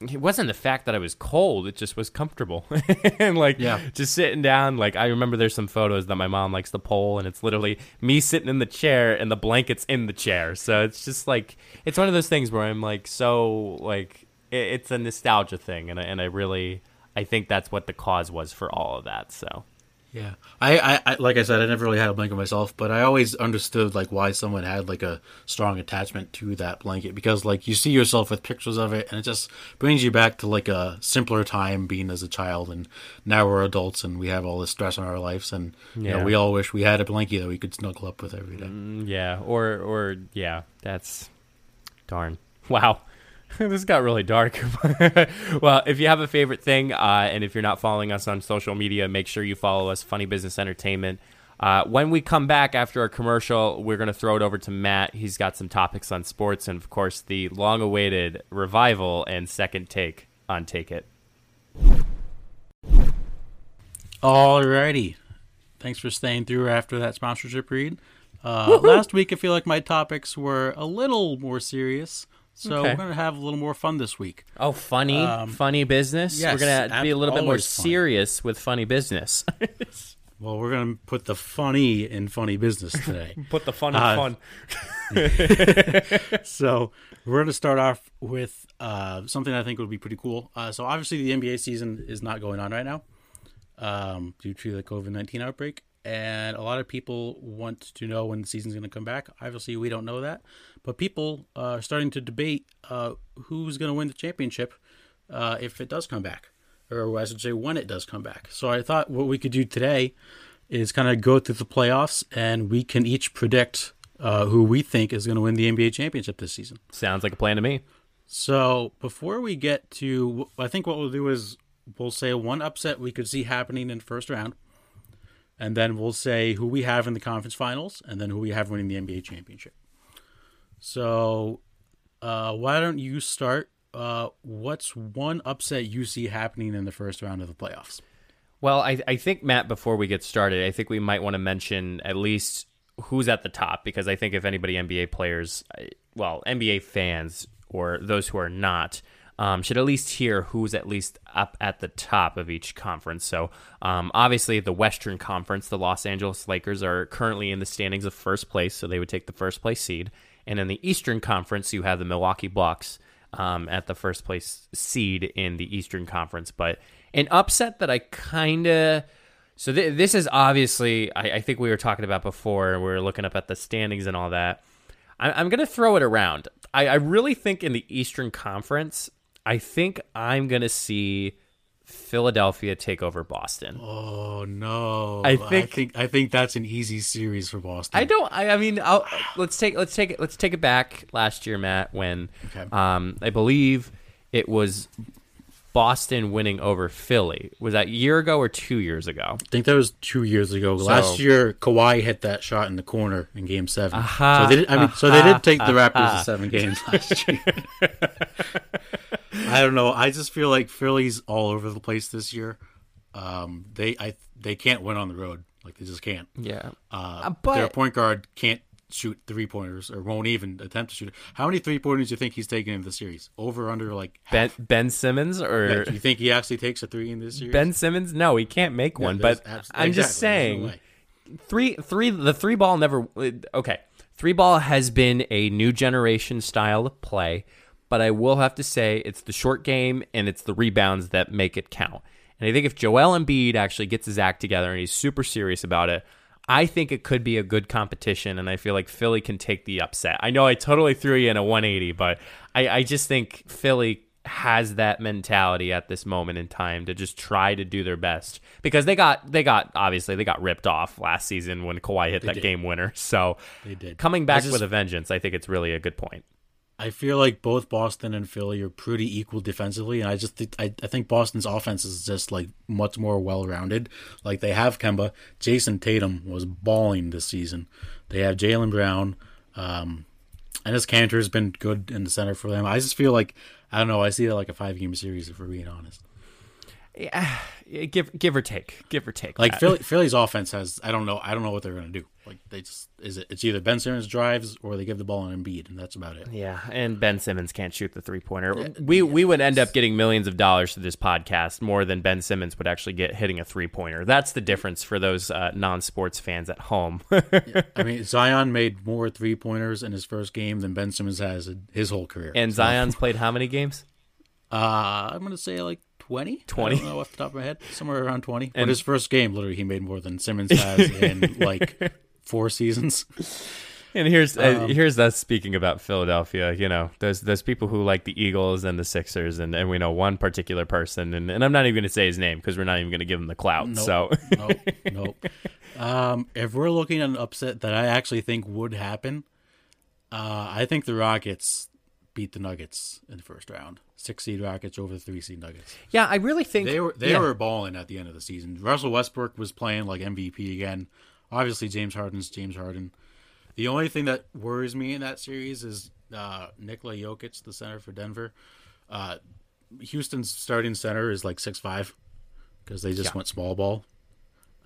It wasn't the fact that I was cold; it just was comfortable, and like Yeah. just sitting down. Like I remember, there's some photos that my mom likes to pull, and it's literally me sitting in the chair and the blankets in the chair. So it's just like it's one of those things where I'm like so like it, it's a nostalgia thing, and I, and I really I think that's what the cause was for all of that. So Yeah, I, I, I, like I said, I never really had a blanket myself, but I always understood like why someone had like a strong attachment to that blanket because like you see yourself with pictures of it, and it just brings you back to like a simpler time being as a child, and now we're adults and we have all this stress in our lives, and you Yeah. know we all wish we had a blanket that we could snuggle up with every day. Mm, Yeah, or or yeah, that's darn. Wow. this got really dark. well, if you have a favorite thing, uh, and if you're not following us on social media, make sure you follow us, Funny Business Entertainment. Uh, when we come back after our commercial, we're going to throw it over to Matt. He's got some topics on sports and, of course, the long awaited revival and second take on Take It. Alrighty. Thanks for staying through after that sponsorship read. Uh, last week, I feel like my topics were a little more serious, so Okay. we're going to have a little more fun this week. Oh, funny, funny business. yes, we're going to be a little bit more funny. serious with funny business. Well, we're going to put the funny in funny business today. Put the fun in Uh, fun. so we're going to start off with uh, something I think would be pretty cool. Uh, so obviously, the NBA season is not going on right now um, due to the COVID nineteen outbreak, and a lot of people want to know when the season's going to come back. Obviously, we don't know that, but people uh, are starting to debate uh, who's going to win the championship uh, if it does come back, or I should say when it does come back. So I thought what we could do today is kind of go through the playoffs, and we can each predict uh, who we think is going to win the NBA championship this season. Sounds like a plan to me. So before we get to, I think what we'll do is we'll say one upset we could see happening in the first round, and then we'll say who we have in the conference finals, and then who we have winning the NBA championship. So, uh, why don't you start? Uh, what's one upset you see happening in the first round of the playoffs? Well, I, I think, Matt, before we get started, I think we might want to mention at least who's at the top because I think if anybody NBA players, well, NBA fans or those who are not, um, should at least hear who's at least up at the top of each conference. So, um, obviously, the Western Conference, the Los Angeles Lakers are currently in the standings of first place, so they would take the first place seed. And in the Eastern Conference, you have the Milwaukee Bucks um, at the first place seed in the Eastern Conference. But an upset that I kind of. So th- this is obviously, I-, I think we were talking about before. We were looking up at the standings and all that. I- I'm going to throw it around. I-, I really think in the Eastern Conference, I think I'm going to see Philadelphia take over Boston. Oh no! I think- I think I think that's an easy series for Boston. I don't. I, I mean, I'll, let's take let's take it let's take it back last year, Matt, when Okay. um, I believe it was Boston winning over Philly. Was that a year ago or two years ago? I think that was two years ago. Last year, Kawhi hit that shot in the corner in Game 7 Aha, so they did, I mean, so they did take the Raptors to seven games last year. I don't know. I just feel like Philly's all over the place this year. Um, they I they can't win on the road. Like they just can't. Yeah, Uh, but- their point guard can't shoot three pointers or won't even attempt to shoot. it. How many three pointers do you think he's taking in the series? Over under like Ben Ben Simmons or half? Do you think he actually takes a three in this series? Ben Simmons? No, he can't make Yeah, one. But abs- I'm just exactly. There's no saying. way. three three the three ball never okay three ball has been a new generation style of play but i will have to say it's the short game and it's the rebounds that make it count and i think if joel Embiid actually gets his act together and he's super serious about it i think it could be a good competition and i feel like philly can take the upset i know i totally threw you in a 180 but i, I just think philly has that mentality at this moment in time to just try to do their best because they got they got obviously they got ripped off last season when Kawhi hit that did. game winner. So They did. coming back just- with a vengeance, I think it's really a good point. I feel like both Boston and Philly are pretty equal defensively, and I just I, I think Boston's offense is just like much more well rounded. Like they have Kemba, Jayson Tatum was balling this season. They have Jaylen Brown, um, and Enes Kanter has been good in the center for them. I just feel like I don't know. I see it like a five game series if we're being honest. Yeah, give give or take, give or take. Like Philly, Philly's offense has I don't know I don't know what they're gonna do. Like they just is it it's either Ben Simmons drives or they give the ball on Embiid, and that's about it. Yeah, and Ben Simmons can't shoot the three pointer. We we would end up getting millions of dollars to this podcast more than Ben Simmons would actually get hitting a three pointer. That's the difference for those uh, non sports fans at home. I mean, Zion made more three pointers in his first game than Ben Simmons has in his whole career. and Zion's played how many games? uh, I'm gonna say like 20? 20? I don't know off the top of my head. Somewhere around 20. And his first game, literally, he made more than Simmons has in like four seasons. And here's uh, Um, here's us speaking about Philadelphia. You know, there's there's people who like the Eagles and the Sixers, and, and we know one particular person, and, and I'm not even going to say his name because we're not even going to give him the clout. Nope. So nope, nope. Um, if we're looking at an upset that I actually think would happen, uh, I think the Rockets beat the Nuggets in the first round. Six seed Rockets over the three seed Nuggets. yeah, I really think They were they yeah. were balling at the end of the season. Russell Westbrook was playing like MVP again. Obviously, James Harden's James Harden. The only thing that worries me in that series is uh, Nikola Jokic, the center for Denver. Uh, Houston's starting center is like six five because they just Yeah. went small ball.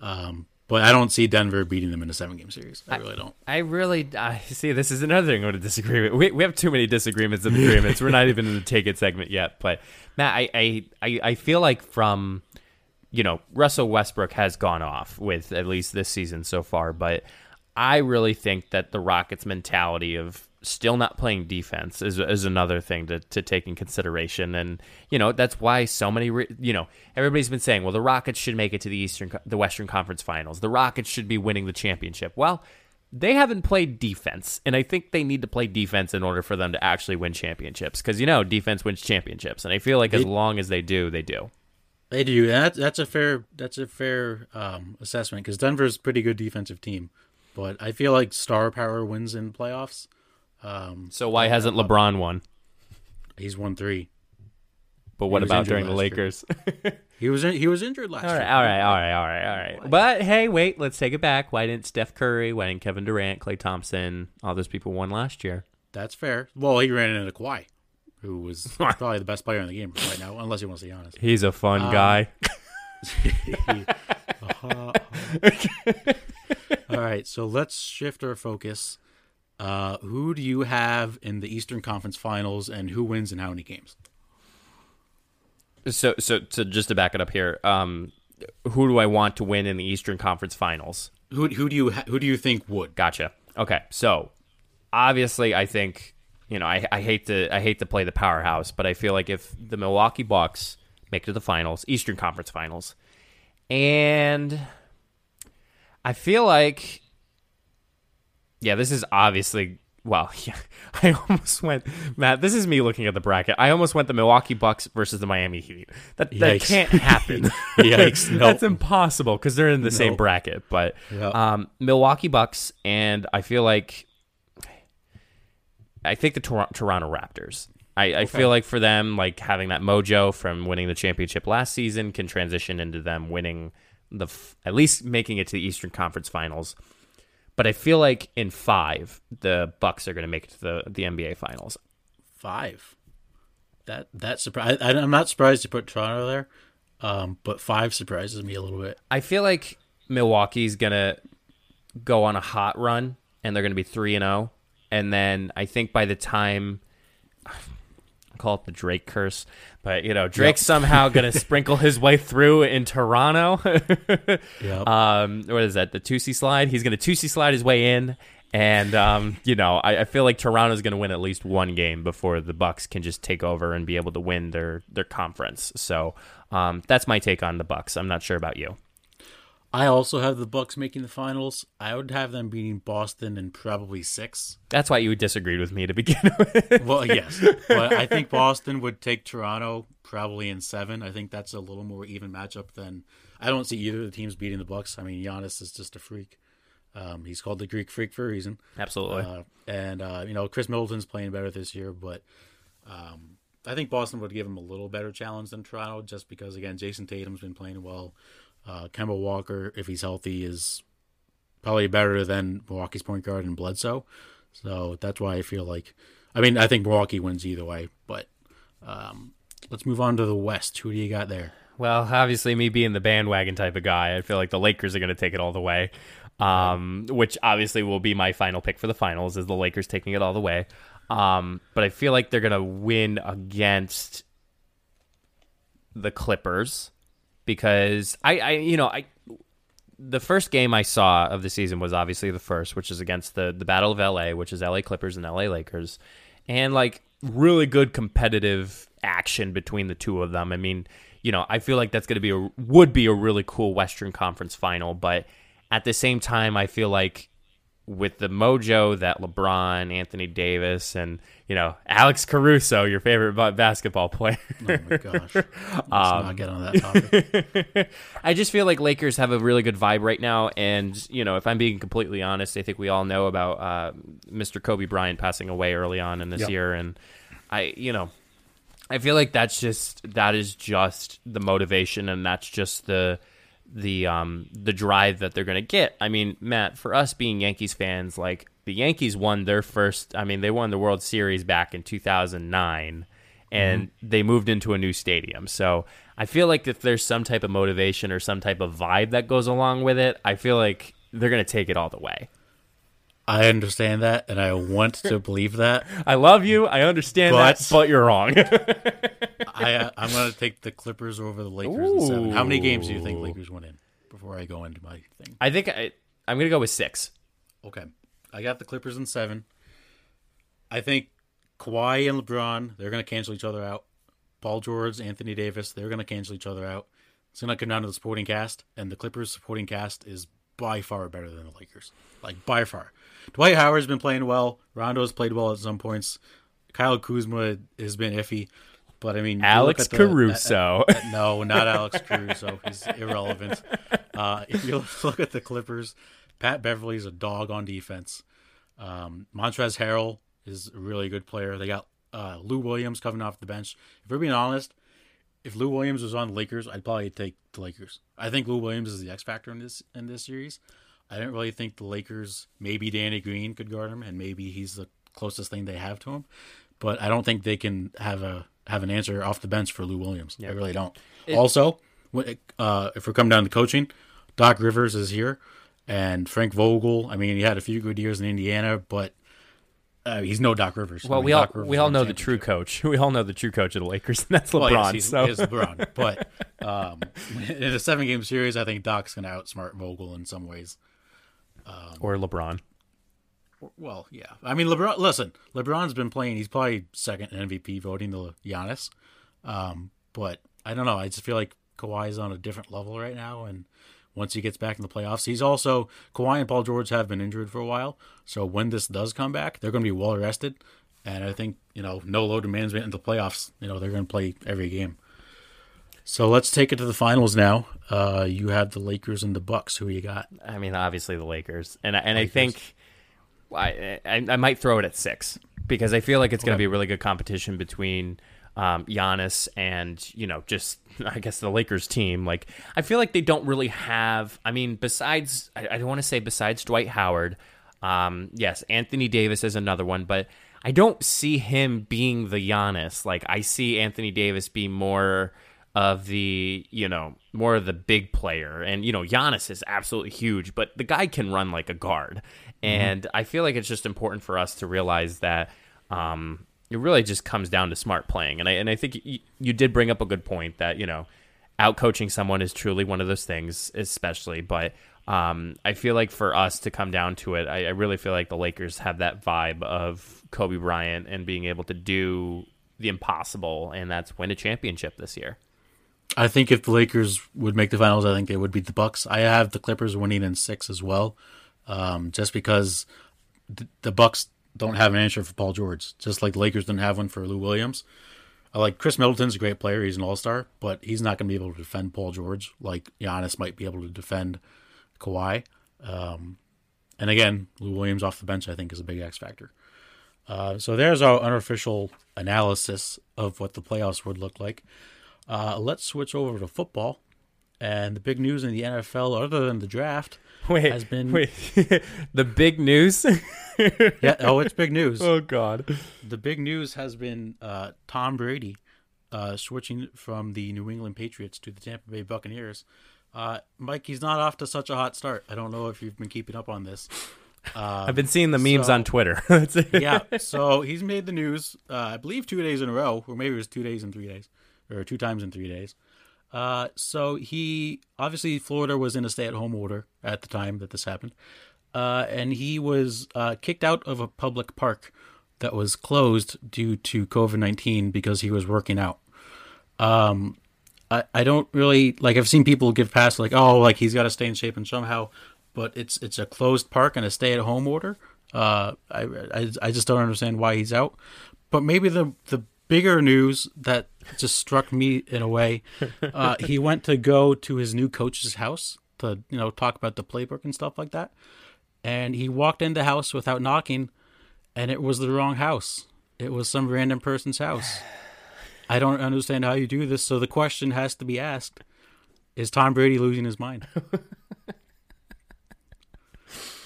Um, but I don't see Denver beating them in a seven game series. I really don't. I really I see. This is another thing I'm going to disagree with. We, we have too many disagreements and agreements. We're not even in the take it segment yet. But Matt, I, I I I feel like from you know Russell Westbrook has gone off with at least this season so far, but I really think that the Rockets' mentality of still not playing defense is is another thing to, to take in consideration, and you know that's why so many re- you know everybody's been saying, well, the Rockets should make it to the Eastern the Western Conference Finals, the Rockets should be winning the championship. Well, they haven't played defense, and I think they need to play defense in order for them to actually win championships, because you know defense wins championships, and I feel like as long as they do, they do. They do. That, that's a fair. That's a fair um, assessment because Denver's a pretty good defensive team, but I feel like star power wins in playoffs. Um, So why hasn't LeBron won? he's won three. But what about during the. Lakers? He was in, he was injured last All year. right, all right, all right, all right, all right. But hey, wait, let's take it back. Why didn't Steph Curry, why didn't Kevin Durant, Klay Thompson, all those people won last year? That's fair. Well, he ran into Kawhi, who was probably the best player in the game right now, unless you want to be honest. He's a fun Um, guy. All right, so let's shift our focus. Uh, who do you have in the Eastern Conference Finals, and who wins in how many games? So, so, so just to back it up here, um, who do I want to win in the Eastern Conference Finals? Who who do you ha- who do you think would? Gotcha. Okay, so obviously, I think you know I, I hate to I hate to play the powerhouse, but I feel like if the Milwaukee Bucks make it to the finals, Eastern Conference Finals, and I feel like yeah, this is obviously well, yeah, I almost went Matt. This is me looking at the bracket. I almost went the Milwaukee Bucks versus the Miami Heat. That that can't happen. Yikes, no. That's impossible because they're in the same bracket. But Yeah. um, Milwaukee Bucks, and I feel like I think the Tor- Toronto Raptors. I, I feel like for them, like having that mojo from winning the championship last season can transition into them winning the f- at least making it to the Eastern Conference Finals. But I feel like in five, the Bucks are going to make it to the the NBA Finals. Five. That that surprise. I, I'm not surprised to put Toronto there, um, but five surprises me a little bit. I feel like Milwaukee's gonna go on a hot run, and they're gonna be three and zero. And then I think by the time call it the Drake curse, but you know Drake's somehow gonna sprinkle his way through in Toronto. Yep. um, what is that? The Toosie Slide. He's gonna Toosie Slide his way in. And um, you know, I, I feel like Toronto's going to win at least one game before the Bucks can just take over and be able to win their their conference. So um, that's my take on the Bucks. I'm not sure about you. I also have the Bucks making the finals. I would have them beating Boston in probably six. That's why you disagreed with me to begin with. Well, yes, but I think Boston would take Toronto probably in seven. I think that's a little more even matchup than I don't see either of the teams beating the Bucks. I mean, Giannis is just a freak. Um, he's called the Greek Freak for a reason. Absolutely. Uh, and uh, you know, Khris Middleton's playing better this year, but um, I think Boston would give him a little better challenge than Toronto, just because again, Jayson Tatum's been playing well. Uh, Kemba Walker, if he's healthy, is probably better than Milwaukee's point guard and Bledsoe. So that's why I feel like, I mean, I think Milwaukee wins either way. But um, let's move on to the West. Who do you got there? well, obviously, me being the bandwagon type of guy, I feel like the Lakers are going to take it all the way. Um, which obviously will be my final pick for the finals is the Lakers taking it all the way. Um, but I feel like they're going to win against the Clippers because I, I, you know, I, the first game I saw of the season was obviously the first, which is against the the Battle of LA, which is LA Clippers and LA Lakers, and like really good competitive action between the two of them. I mean, you know, I feel like that's going to be a would be a really cool Western Conference final, but at the same time, I feel like with the mojo that LeBron, Anthony Davis, and you know Alex Caruso, your favorite basketball player. oh my gosh! Let's um, not get on that topic. I just feel like Lakers have a really good vibe right now, and you know, if I'm being completely honest, I think we all know about uh, Mr. Kobe Bryant passing away early on in this yep. year, and I, you know, I feel like that's just that is just the motivation, and that's just the the um the drive that they're going to get. I mean, Matt, for us being Yankees fans, like the Yankees won their first I mean, they won the World Series back in 2009 and mm-hmm. they moved into a new stadium. So, I feel like if there's some type of motivation or some type of vibe that goes along with it, I feel like they're going to take it all the way. I understand that, and I want to believe that. I love you. I understand but, that, but you're wrong. I, uh, I'm going to take the Clippers over the Lakers Ooh. in seven. How many games do you think Lakers win in? Before I go into my thing, I think I, I'm going to go with six. Okay, I got the Clippers in seven. I think Kawhi and LeBron they're going to cancel each other out. Paul George, Anthony Davis, they're going to cancel each other out. It's going to come down to the supporting cast, and the Clippers supporting cast is by far better than the Lakers. Like by far. Dwight Howard's been playing well. Rondo's played well at some points. Kyle Kuzma has been iffy. But I mean, Alex the, Caruso. At, at, no, not Alex Caruso. He's irrelevant. Uh, if you look at the Clippers, Pat Beverley's a dog on defense. Um, Montrezl Harrell is a really good player. They got uh, Lou Williams coming off the bench. If we're being honest, if Lou Williams was on the Lakers, I'd probably take the Lakers. I think Lou Williams is the X factor in this in this series. I didn't really think the Lakers, maybe Danny Green could guard him, and maybe he's the closest thing they have to him. But I don't think they can have a have an answer off the bench for Lou Williams. I really don't. It, also, uh, if we're coming down to coaching, Doc Rivers is here, and Frank Vogel. I mean, he had a few good years in Indiana, but uh, he's no Doc Rivers. Well, I mean, we all we all know the true coach. We all know the true coach of the Lakers, and that's LeBron. Well, yes, so. is LeBron. But um, in a seven game series, I think Doc's going to outsmart Vogel in some ways. Um, or LeBron. Well, yeah. I mean, LeBron. Listen, LeBron's been playing. He's probably second in MVP voting to Giannis. Um, but I don't know. I just feel like Kawhi's on a different level right now, and once he gets back in the playoffs, he's also Kawhi and Paul George have been injured for a while. So when this does come back, they're going to be well rested, and I think you know no load management in the playoffs. You know they're going to play every game. So let's take it to the finals now. Uh, you have the Lakers and the Bucks. Who you got? I mean, obviously the Lakers, and and Lakers. I think I, I, I might throw it at six because I feel like it's going to be a really good competition between um, Giannis and you know just I guess the Lakers team. Like I feel like they don't really have. I mean, besides I, I don't want to say besides Dwight Howard. Um, yes, Anthony Davis is another one, but I don't see him being the Giannis. Like I see Anthony Davis be more of the you know more of the big player and you know Giannis is absolutely huge but the guy can run like a guard mm-hmm. and I feel like it's just important for us to realize that um, it really just comes down to smart playing and I and I think you, you did bring up a good point that you know out coaching someone is truly one of those things especially but um, I feel like for us to come down to it I, I really feel like the Lakers have that vibe of Kobe Bryant and being able to do the impossible and that's win a championship this year. I think if the Lakers would make the finals, I think they would beat the Bucks. I have the Clippers winning in six as well, um, just because the Bucks don't have an answer for Paul George, just like the Lakers didn't have one for Lou Williams. I like Khris Middleton's a great player; he's an All Star, but he's not going to be able to defend Paul George like Giannis might be able to defend Kawhi. Um, and again, Lou Williams off the bench, I think, is a big X factor. Uh, so there's our unofficial analysis of what the playoffs would look like. Uh, let's switch over to football. And the big news in the NFL, other than the draft, wait, has been wait. the big news. yeah. Oh, it's big news. Oh God. The big news has been uh, Tom Brady uh, switching from the New England Patriots to the Tampa Bay Buccaneers. Uh, Mike, he's not off to such a hot start. I don't know if you've been keeping up on this. Uh, I've been seeing the memes so, on Twitter. yeah, so he's made the news. Uh, I believe two days in a row, or maybe it was two days and three days or two times in three days. Uh, so he obviously Florida was in a stay-at-home order at the time that this happened, uh, and he was uh, kicked out of a public park that was closed due to COVID nineteen because he was working out. Um, I, I don't really like. I've seen people give past like, oh, like he's got to stay in shape and somehow, but it's it's a closed park and a stay at home order. Uh, I, I I just don't understand why he's out. But maybe the the bigger news that just struck me in a way, uh, he went to go to his new coach's house to you know talk about the playbook and stuff like that, and he walked in the house without knocking, and it was the wrong house. It was some random person's house. I don't understand how you do this. So the question has to be asked: Is Tom Brady losing his mind?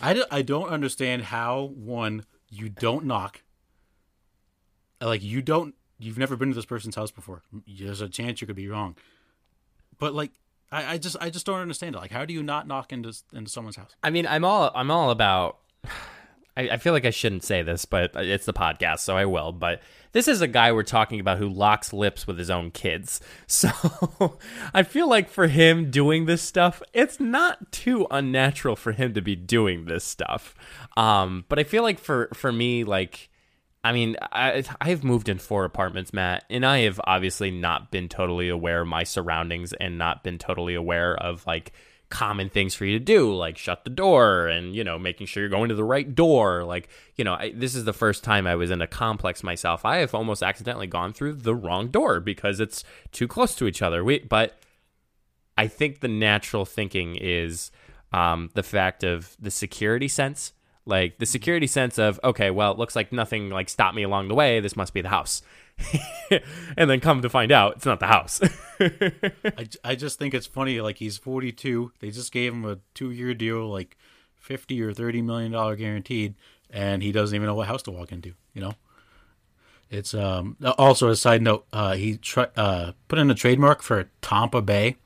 I, do, I don't understand how one you don't knock. Like you don't you've never been to this person's house before. There's a chance you could be wrong. But like I, I just I just don't understand it. Like how do you not knock into into someone's house? I mean, I'm all I'm all about I, I feel like I shouldn't say this, but it's the podcast, so I will. But this is a guy we're talking about who locks lips with his own kids. So I feel like for him doing this stuff, it's not too unnatural for him to be doing this stuff. Um, but I feel like for for me, like I mean, I I've moved in four apartments, Matt, and I have obviously not been totally aware of my surroundings and not been totally aware of like common things for you to do, like shut the door and, you know, making sure you're going to the right door. Like, you know, I, this is the first time I was in a complex myself. I have almost accidentally gone through the wrong door because it's too close to each other. We, but I think the natural thinking is um, the fact of the security sense. Like the security sense of, okay, well, it looks like nothing like stopped me along the way. This must be the house. and then come to find out it's not the house. I, I just think it's funny. Like he's 42. They just gave him a two year deal, like 50 or 30 million dollar guaranteed, and he doesn't even know what house to walk into. You know. It's um also a side note. Uh, he uh, put in a trademark for Tampa Bay.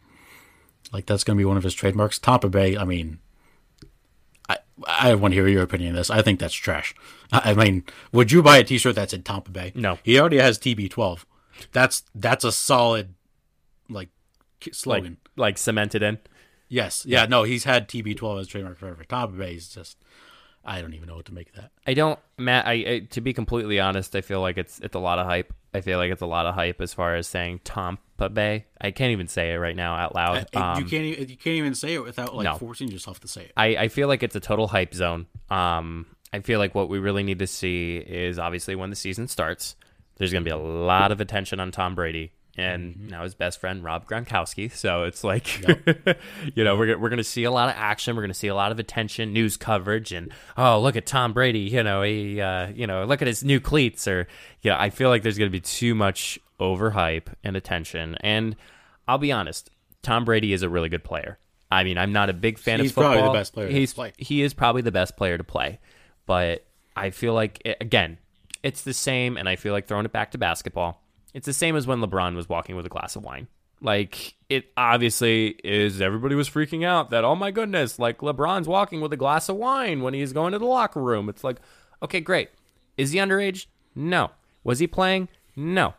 Like that's going to be one of his trademarks. Tampa Bay. I mean, I I want to hear your opinion on this. I think that's trash. I mean, would you buy a T-shirt that said Tampa Bay? No. He already has TB12. That's that's a solid like slogan. Like, like cemented in. Yes. Yeah. No. He's had TB12 as a trademark forever. Tampa Bay is just. I don't even know what to make of that. I don't, Matt. I, I to be completely honest, I feel like it's it's a lot of hype. I feel like it's a lot of hype as far as saying Tampa Bay. I can't even say it right now out loud. Um, you can't. You can't even say it without like no. forcing yourself to say it. I, I feel like it's a total hype zone. Um, I feel like what we really need to see is obviously when the season starts, there's going to be a lot of attention on Tom Brady and mm-hmm. now his best friend Rob Gronkowski. So it's like, yep. you know, we're we're gonna see a lot of action. We're gonna see a lot of attention, news coverage, and oh, look at Tom Brady. You know, he, uh, you know, look at his new cleats. Or yeah, I feel like there's gonna be too much overhype and attention. And I'll be honest, Tom Brady is a really good player. I mean, I'm not a big fan He's of football. He's probably the best player. He's he is probably the best player to play, but I feel like again, it's the same. And I feel like throwing it back to basketball it's the same as when LeBron was walking with a glass of wine. Like it obviously is everybody was freaking out that oh my goodness, like LeBron's walking with a glass of wine when he's going to the locker room. It's like, okay, great. Is he underage? No. Was he playing? No.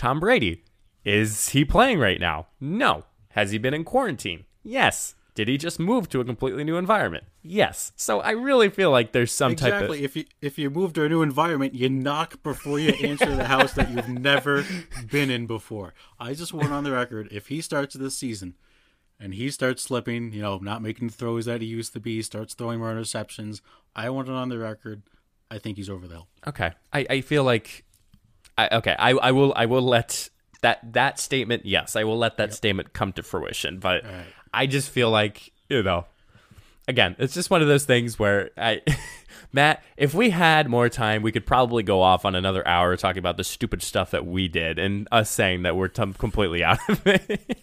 Tom Brady, is he playing right now? No. Has he been in quarantine? Yes. Did he just move to a completely new environment? Yes. So I really feel like there's some exactly. type of if you if you move to a new environment, you knock before you enter the house that you've never been in before. I just want on the record if he starts this season and he starts slipping, you know, not making the throws that he used to be, starts throwing more interceptions, I want it on the record. I think he's over the hill. Okay. I, I feel like I okay, I, I will I will let that that statement yes, I will let that yep. statement come to fruition. But right. I just feel like, you know, again, it's just one of those things where I, Matt, if we had more time, we could probably go off on another hour talking about the stupid stuff that we did and us saying that we're t- completely out of it.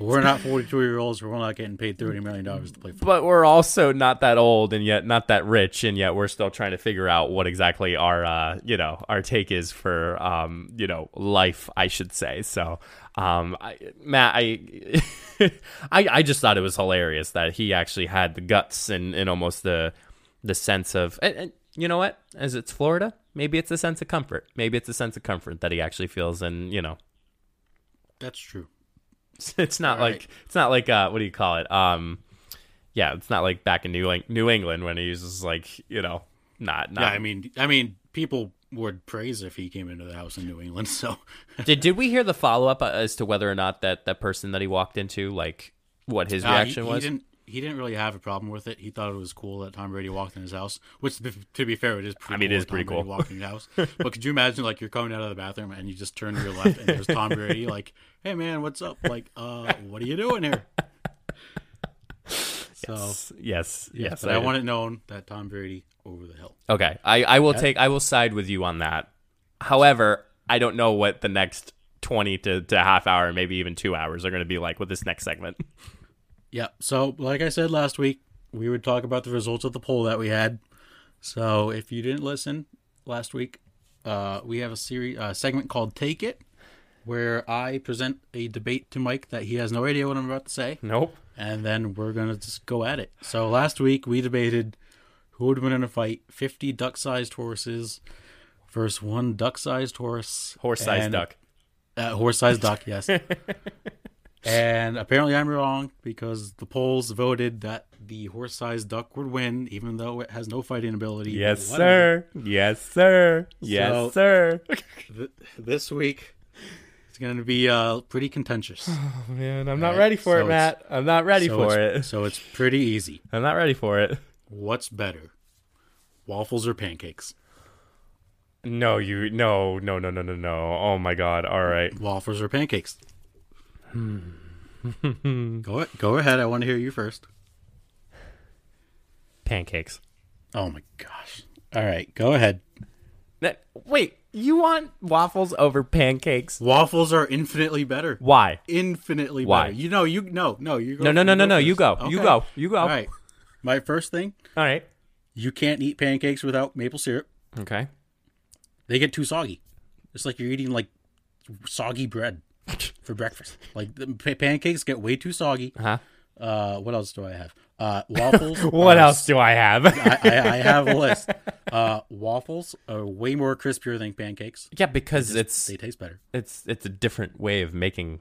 we're not 42 year olds. We're not getting paid $30 million to play football. But we're also not that old and yet not that rich. And yet we're still trying to figure out what exactly our, uh, you know, our take is for, um, you know, life, I should say. So, um, I, Matt, I, I, I just thought it was hilarious that he actually had the guts and, and almost the, the sense of, and, and you know what? As it's Florida, maybe it's a sense of comfort. Maybe it's a sense of comfort that he actually feels, and you know, that's true. It's not All like right. it's not like uh, what do you call it? Um, yeah, it's not like back in New New England when he was like you know not not. Yeah, I mean, I mean, people would praise if he came into the house in New England. So did did we hear the follow up as to whether or not that that person that he walked into like what his Uh, he- reaction he, was? didn't. He didn't really have a problem with it. He thought it was cool that Tom Brady walked in his house. Which, to be fair, it is. Pretty I mean, it cool is that pretty Tom Brady cool. Walking in your house. but could you imagine, like, you're coming out of the bathroom and you just turn to your left and there's Tom Brady, like, "Hey, man, what's up? Like, uh, what are you doing here?" So, yes, yes, yeah, yes. but I want it known that Tom Brady over the hill. Okay, I, I will take I will side with you on that. However, I don't know what the next twenty to, to half hour, maybe even two hours, are going to be like with this next segment. Yeah. So, like I said last week, we would talk about the results of the poll that we had. So, if you didn't listen last week, uh, we have a series uh, segment called "Take It," where I present a debate to Mike that he has no idea what I'm about to say, Nope. and then we're gonna just go at it. So, last week we debated who would win in a fight: 50 duck-sized horses versus one duck-sized horse, Horse-sized and- duck. uh, horse-sized duck, yes. and apparently, I'm wrong because the polls voted that the horse-sized duck would win, even though it has no fighting ability. Yes, sir. Yes, sir. Yes, So- sir. Th- this week, it's going to be uh, pretty contentious. Oh, man, I'm not Alright, ready for so it, Matt. I'm not ready so for it. So it's pretty easy. I'm not ready for it. What's better, waffles or pancakes? No, you no, no, no, no, no, no. Oh my god. All right. Waffles or pancakes? Hmm. go go ahead. I want to hear you first. Pancakes. Oh my gosh! All right, go ahead. That- wait, you want waffles over pancakes? Waffles are infinitely better. Why? infinitely Why? better. You know, you no, no, you go. No, no, no, you no, go no. You go. You go. You go. All right. My first thing, All right. you can't eat pancakes without maple syrup. Okay. They get too soggy. It's like you're eating like soggy bread for breakfast. Like the pa- pancakes get way too soggy. Huh? Uh, what else do I have? Uh, waffles. What are- else do I have? I, I, I have a list. Uh, waffles are way more crispier than pancakes. yeah, because it's They taste better. it's it's a different way of making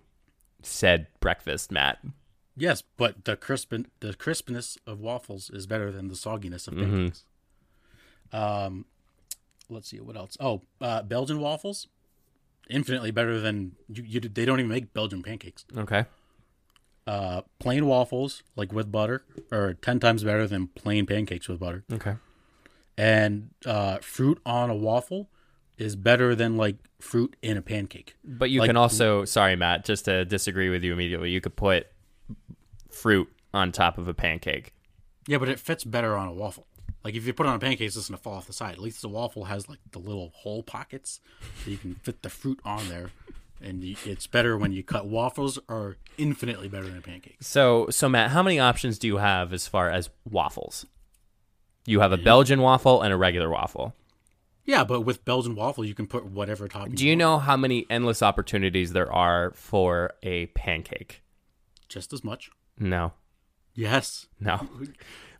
said breakfast, Matt. Yes, but the crisp the crispness of waffles is better than the sogginess of Mm-hmm. pancakes. Um, let's see what else. Oh, uh, Belgian waffles, infinitely better than you, you. They don't even make Belgian pancakes. Okay. Uh, plain waffles, like with butter, are ten times better than plain pancakes with butter. Okay. And uh, fruit on a waffle is better than like fruit in a pancake. But you Like- can also, sorry, Matt, just to disagree with you immediately, you could put fruit on top of a pancake. Yeah, but it fits better on a waffle. Like if you put it on a pancake, it's just gonna fall off the side. At least the waffle has like the little hole pockets, so you can fit the fruit on there. And you, it's better when you cut waffles are infinitely better than pancakes. So, so Matt, how many options do you have as far as waffles? You have a Belgian waffle and a regular waffle. Yeah, but with Belgian waffle, you can put whatever topping. Do you know how many endless opportunities there are for a pancake? just as much. No. Yes, No.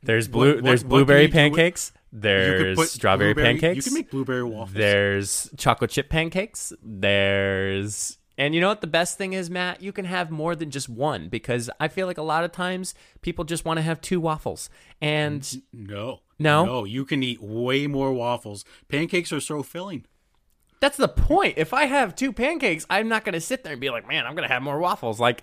There's blue what- there's what blueberry can you do with- pancakes. There's strawberry pancakes. You can make blueberry waffles. There's chocolate chip pancakes. There's and you know what the best thing is, Matt? You can have more than just one because I feel like a lot of times people just want to have two waffles. And no, No? no. You can eat way more waffles. Pancakes are so filling. that's the point. If I have two pancakes, I'm not going to sit there and be like, "Man, I'm going to have more waffles." Like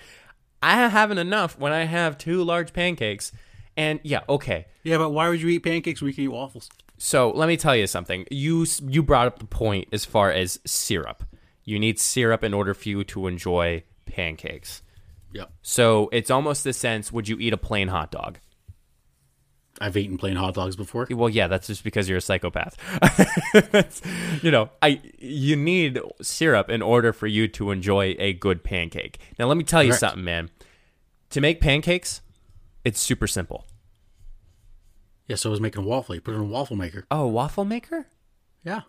I haven't enough when I have two large pancakes. And yeah, okay. Yeah, but why would you eat pancakes when you can eat waffles? So let me tell you something. You you brought up the point as far as syrup. You need syrup in order for you to enjoy pancakes. Yep. So it's almost the sense: Would you eat a plain hot dog? I've eaten plain hot dogs before. Well, yeah, that's just because you're a psychopath. You know, I you need syrup in order for you to enjoy a good pancake. Now, let me tell you Correct. something, man. To make pancakes, it's super simple. Yeah, so I was making a waffle. You put it in a waffle maker. Oh, waffle maker? Yeah.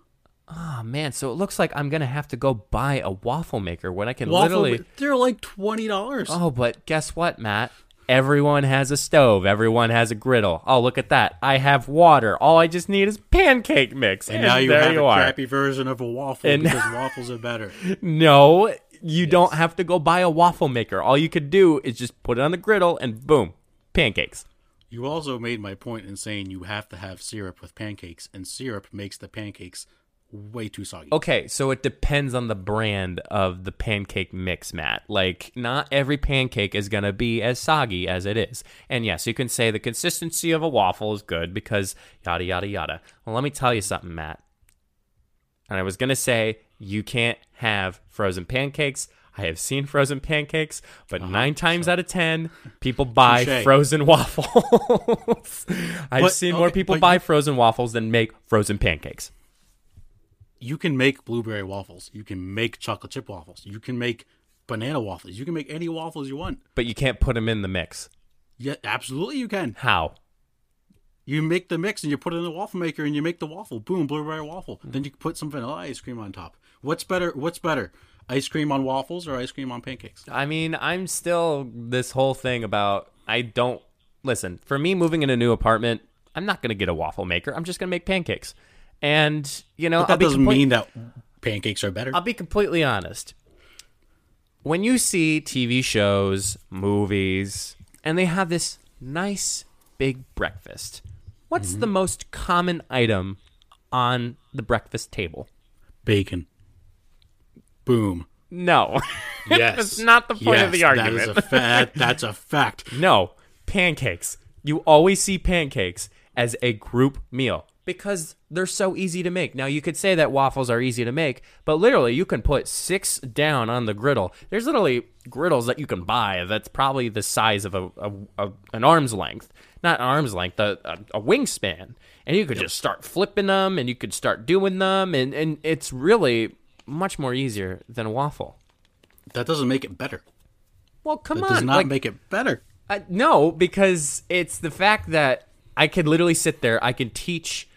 Oh man, so it looks like I'm gonna have to go buy a waffle maker when I can Waffle, literally. they're like twenty dollars. Oh, but guess what, Matt? Everyone has a stove. Everyone has a griddle. Oh, look at that! I have water. All I just need is pancake mix, and now you there have you a are. crappy version of a waffle And- because waffles are better. No, you don't have to go buy a waffle maker. All you could do is just put it on the griddle and boom, pancakes. You also made my point in saying you have to have syrup with pancakes, and syrup makes the pancakes way too soggy. Okay, so it depends on the brand of the pancake mix, Matt. Like, not every pancake is going to be as soggy as it is. And yes, you can say the consistency of a waffle is good because yada, yada, yada. Well, let me tell you something, Matt. And I was going to say you can't have frozen pancakes. I have seen frozen pancakes, but oh, nine times out of ten, people buy frozen waffles. I've But- seen more people buy you- frozen waffles than make frozen pancakes. You can make blueberry waffles. You can make chocolate chip waffles. You can make banana waffles. You can make any waffles you want. But you can't put them in the mix. Yeah, absolutely you can. How? You make the mix and you put it in the waffle maker and you make the waffle. Boom, blueberry waffle. Then you put some vanilla ice cream on top. What's better? What's better? Ice cream on waffles or ice cream on pancakes? I mean, I'm still this whole thing about I don't listen. For me, moving in a new apartment, I'm not gonna get a waffle maker. I'm just gonna make pancakes. And you know, I'll That doesn't complete- mean that pancakes are better. I'll be completely honest. When you see TV shows, movies, and they have this nice big breakfast, what's Mm-hmm. the most common item on the breakfast table? Bacon. Boom. No. Yes. That's not the point of the argument. That is a fa- that's a fact. No, pancakes. You always see pancakes as a group meal because they're so easy to make. Now, you could say that waffles are easy to make, but literally, you can put six down on the griddle. There's literally griddles that you can buy that's probably the size of a, a, a an arm's length, not an arm's length, a, a, a wingspan, and you could just start flipping them, and you could start doing them, and and it's really much more easier than a waffle. That doesn't make it better. Well, come That on, does not like, make it better. Uh, no, because it's the fact that I could literally sit there. I could teach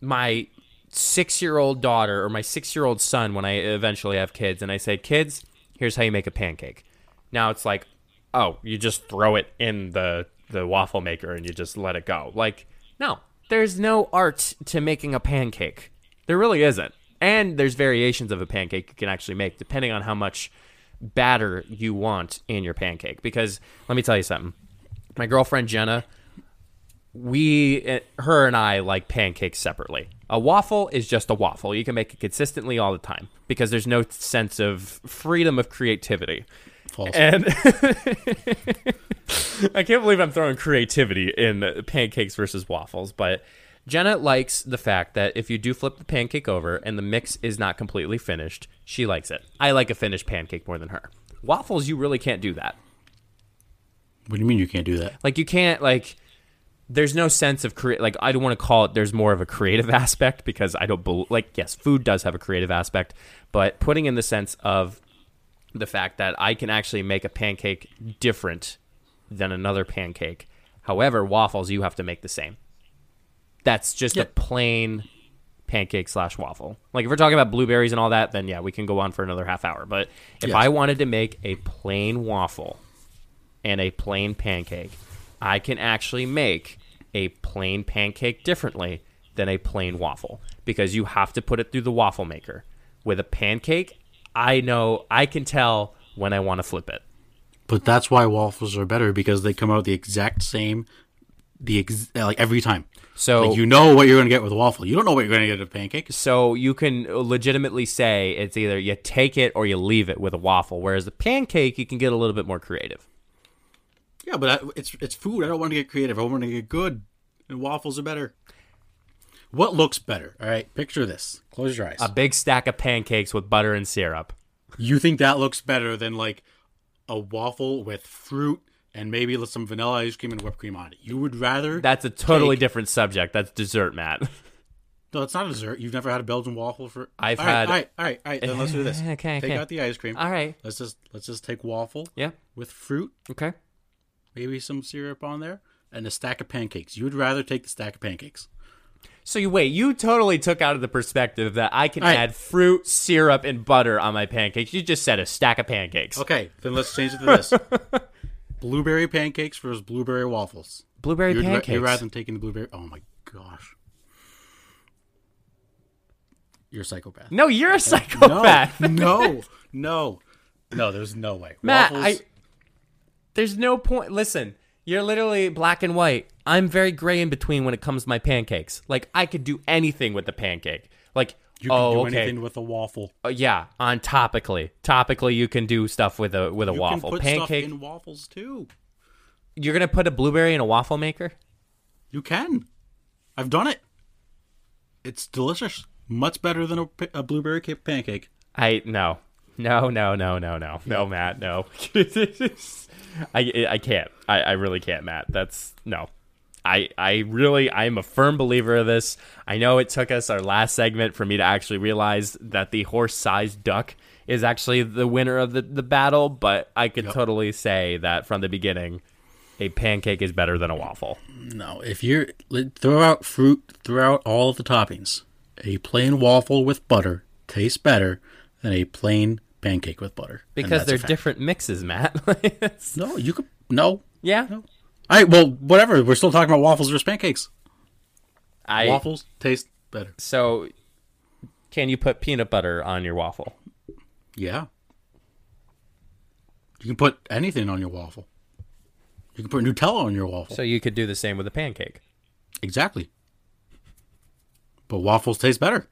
my six-year-old daughter or my six-year-old son when I eventually have kids, and I say, "Kids, here's how you make a pancake." Now it's like, oh, you just throw it in the the waffle maker and you just let it go. Like, no, there's no art to making a pancake. There really isn't. And there's variations of a pancake you can actually make depending on how much batter you want in your pancake. Because let me tell you something. My girlfriend Jenna, we, her and I like pancakes separately. A waffle is just a waffle. You can make it consistently all the time because there's no sense of freedom of creativity. False. And I can't believe I'm throwing creativity in pancakes versus waffles, but Jenna likes the fact that if you do flip the pancake over and the mix is not completely finished, she likes it. I like a finished pancake more than her. Waffles, you really can't do that. what do you mean you can't do that? Like you can't like there's no sense of create like I don't want to call it there's more of a creative aspect because I don't believe like yes, food does have a creative aspect, but putting in the sense of the fact that I can actually make a pancake different than another pancake. However, waffles you have to make the same. That's just a plain pancake slash waffle. Like if we're talking about blueberries and all that, then yeah, we can go on for another half hour. But if Yes. I wanted to make a plain waffle and a plain pancake, I can actually make a plain pancake differently than a plain waffle because you have to put it through the waffle maker. With a pancake, I know I can tell when I want to flip it. But that's why waffles are better because they come out the exact same, the ex- like every time. So Like you know what you're going to get with a waffle. You don't know what you're going to get with a pancake. So you can legitimately say it's either you take it or you leave it with a waffle, whereas the pancake you can get a little bit more creative. Yeah, but I, it's it's food. I don't want to get creative. I want to get good. And waffles are better. What looks better? All right, picture this. Close your eyes. A big stack of pancakes with butter and syrup. you think that looks better than like a waffle with fruit and maybe some vanilla ice cream and whipped cream on it? You would rather That's a totally Take- different subject. That's dessert, Matt. No, it's not a dessert. You've never had a Belgian waffle for. I've All right, had- All right, all right, all right. Then let's do this. Okay, Take okay. out the ice cream. All right. Let's just let's just take waffle Yeah. with fruit, Okay. maybe some syrup on there, and a stack of pancakes. You would rather take the stack of pancakes. So you wait, you totally took out of the perspective that I can right. add fruit, syrup, and butter on my pancakes. You just said a stack of pancakes. Okay, then let's change it to this: blueberry pancakes versus blueberry waffles. Blueberry You'd, ra- pancakes. you'd rather than taking the blueberry. Oh my gosh, you're a psychopath. no, you're a No, psychopath. no, no, no. There's no way. Matt, Waffles, I there's no point. Listen, you're literally black and white. I'm very gray in between when it comes to my pancakes. Like I could do anything with the pancake. Like You can Oh, do okay. anything with a waffle. Uh, yeah, on topically. Topically, you can do stuff with a with a You waffle can put pancake. stuff in waffles too. You're gonna put a blueberry in a waffle maker? You can. I've done it. It's delicious. Much better than a, a blueberry cake pancake. I no, no, no, no, no, no, no, Matt, no. I I can't. I, I really can't, Matt. That's no. I I really I'm a firm believer of this. I know it took us our last segment for me to actually realize that the horse-sized duck is actually the winner of the the battle, but I could totally say that from the beginning, a pancake is better than a waffle. No, if you're throw out fruit, throw out all of the toppings. A plain waffle with butter tastes better than a plain pancake with butter. Because they're different mixes, Matt. No, you could no. yeah. All right, well, whatever. We're still talking about waffles versus pancakes. I waffles taste better. So, can you put peanut butter on your waffle? Yeah. You can put anything on your waffle. You can put Nutella on your waffle. So you could do the same with a pancake. Exactly. But waffles taste better.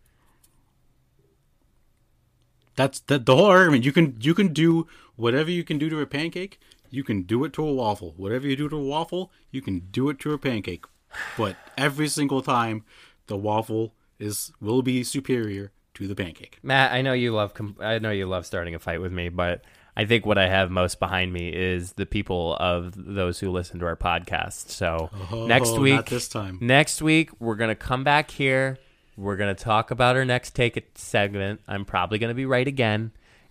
That's the, the whole argument. You can you can do whatever you can do to a pancake, you can do it to a waffle. Whatever you do to a waffle, you can do it to a pancake. But every single time, the waffle is will be superior to the pancake. Matt, I know you love I know you love starting a fight with me, but I think what I have most behind me is the people of those who listen to our podcast. So oh, next Oh, week, not this time. next week we're gonna come back here. We're gonna talk about our next take it segment. I'm probably gonna be right again,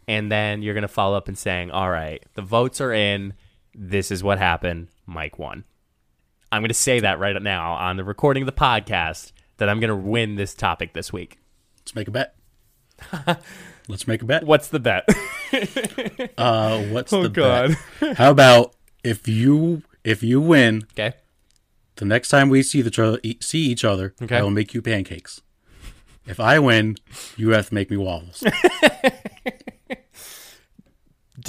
and then you're gonna follow up and saying, "All right, the votes are in. This is what happened. Mike won." I'm gonna say that right now on the recording of the podcast that I'm gonna win this topic this week. Let's make a bet. Let's make a bet. What's the bet? Uh, what's Oh, the God. bet? How about if you if you win okay. the next time we see each other e- see each other, Okay. I will make you pancakes. If I win, you have to make me waffles.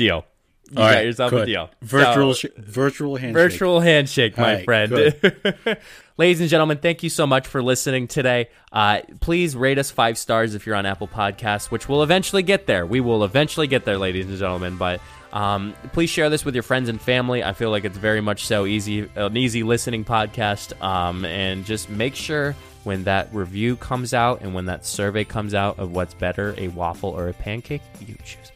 Deal. You All got right, yourself a deal. Virtual So- sh- virtual handshake. virtual handshake, my right, friend. Ladies and gentlemen, thank you so much for listening today. Uh, please rate us five stars if you're on Apple Podcasts, which will eventually get there. We will eventually get there, ladies and gentlemen. But um, please share this with your friends and family. I feel like it's very much so easy, an easy listening podcast. Um, and just make sure when that review comes out and when that survey comes out of what's better, a waffle or a pancake, you choose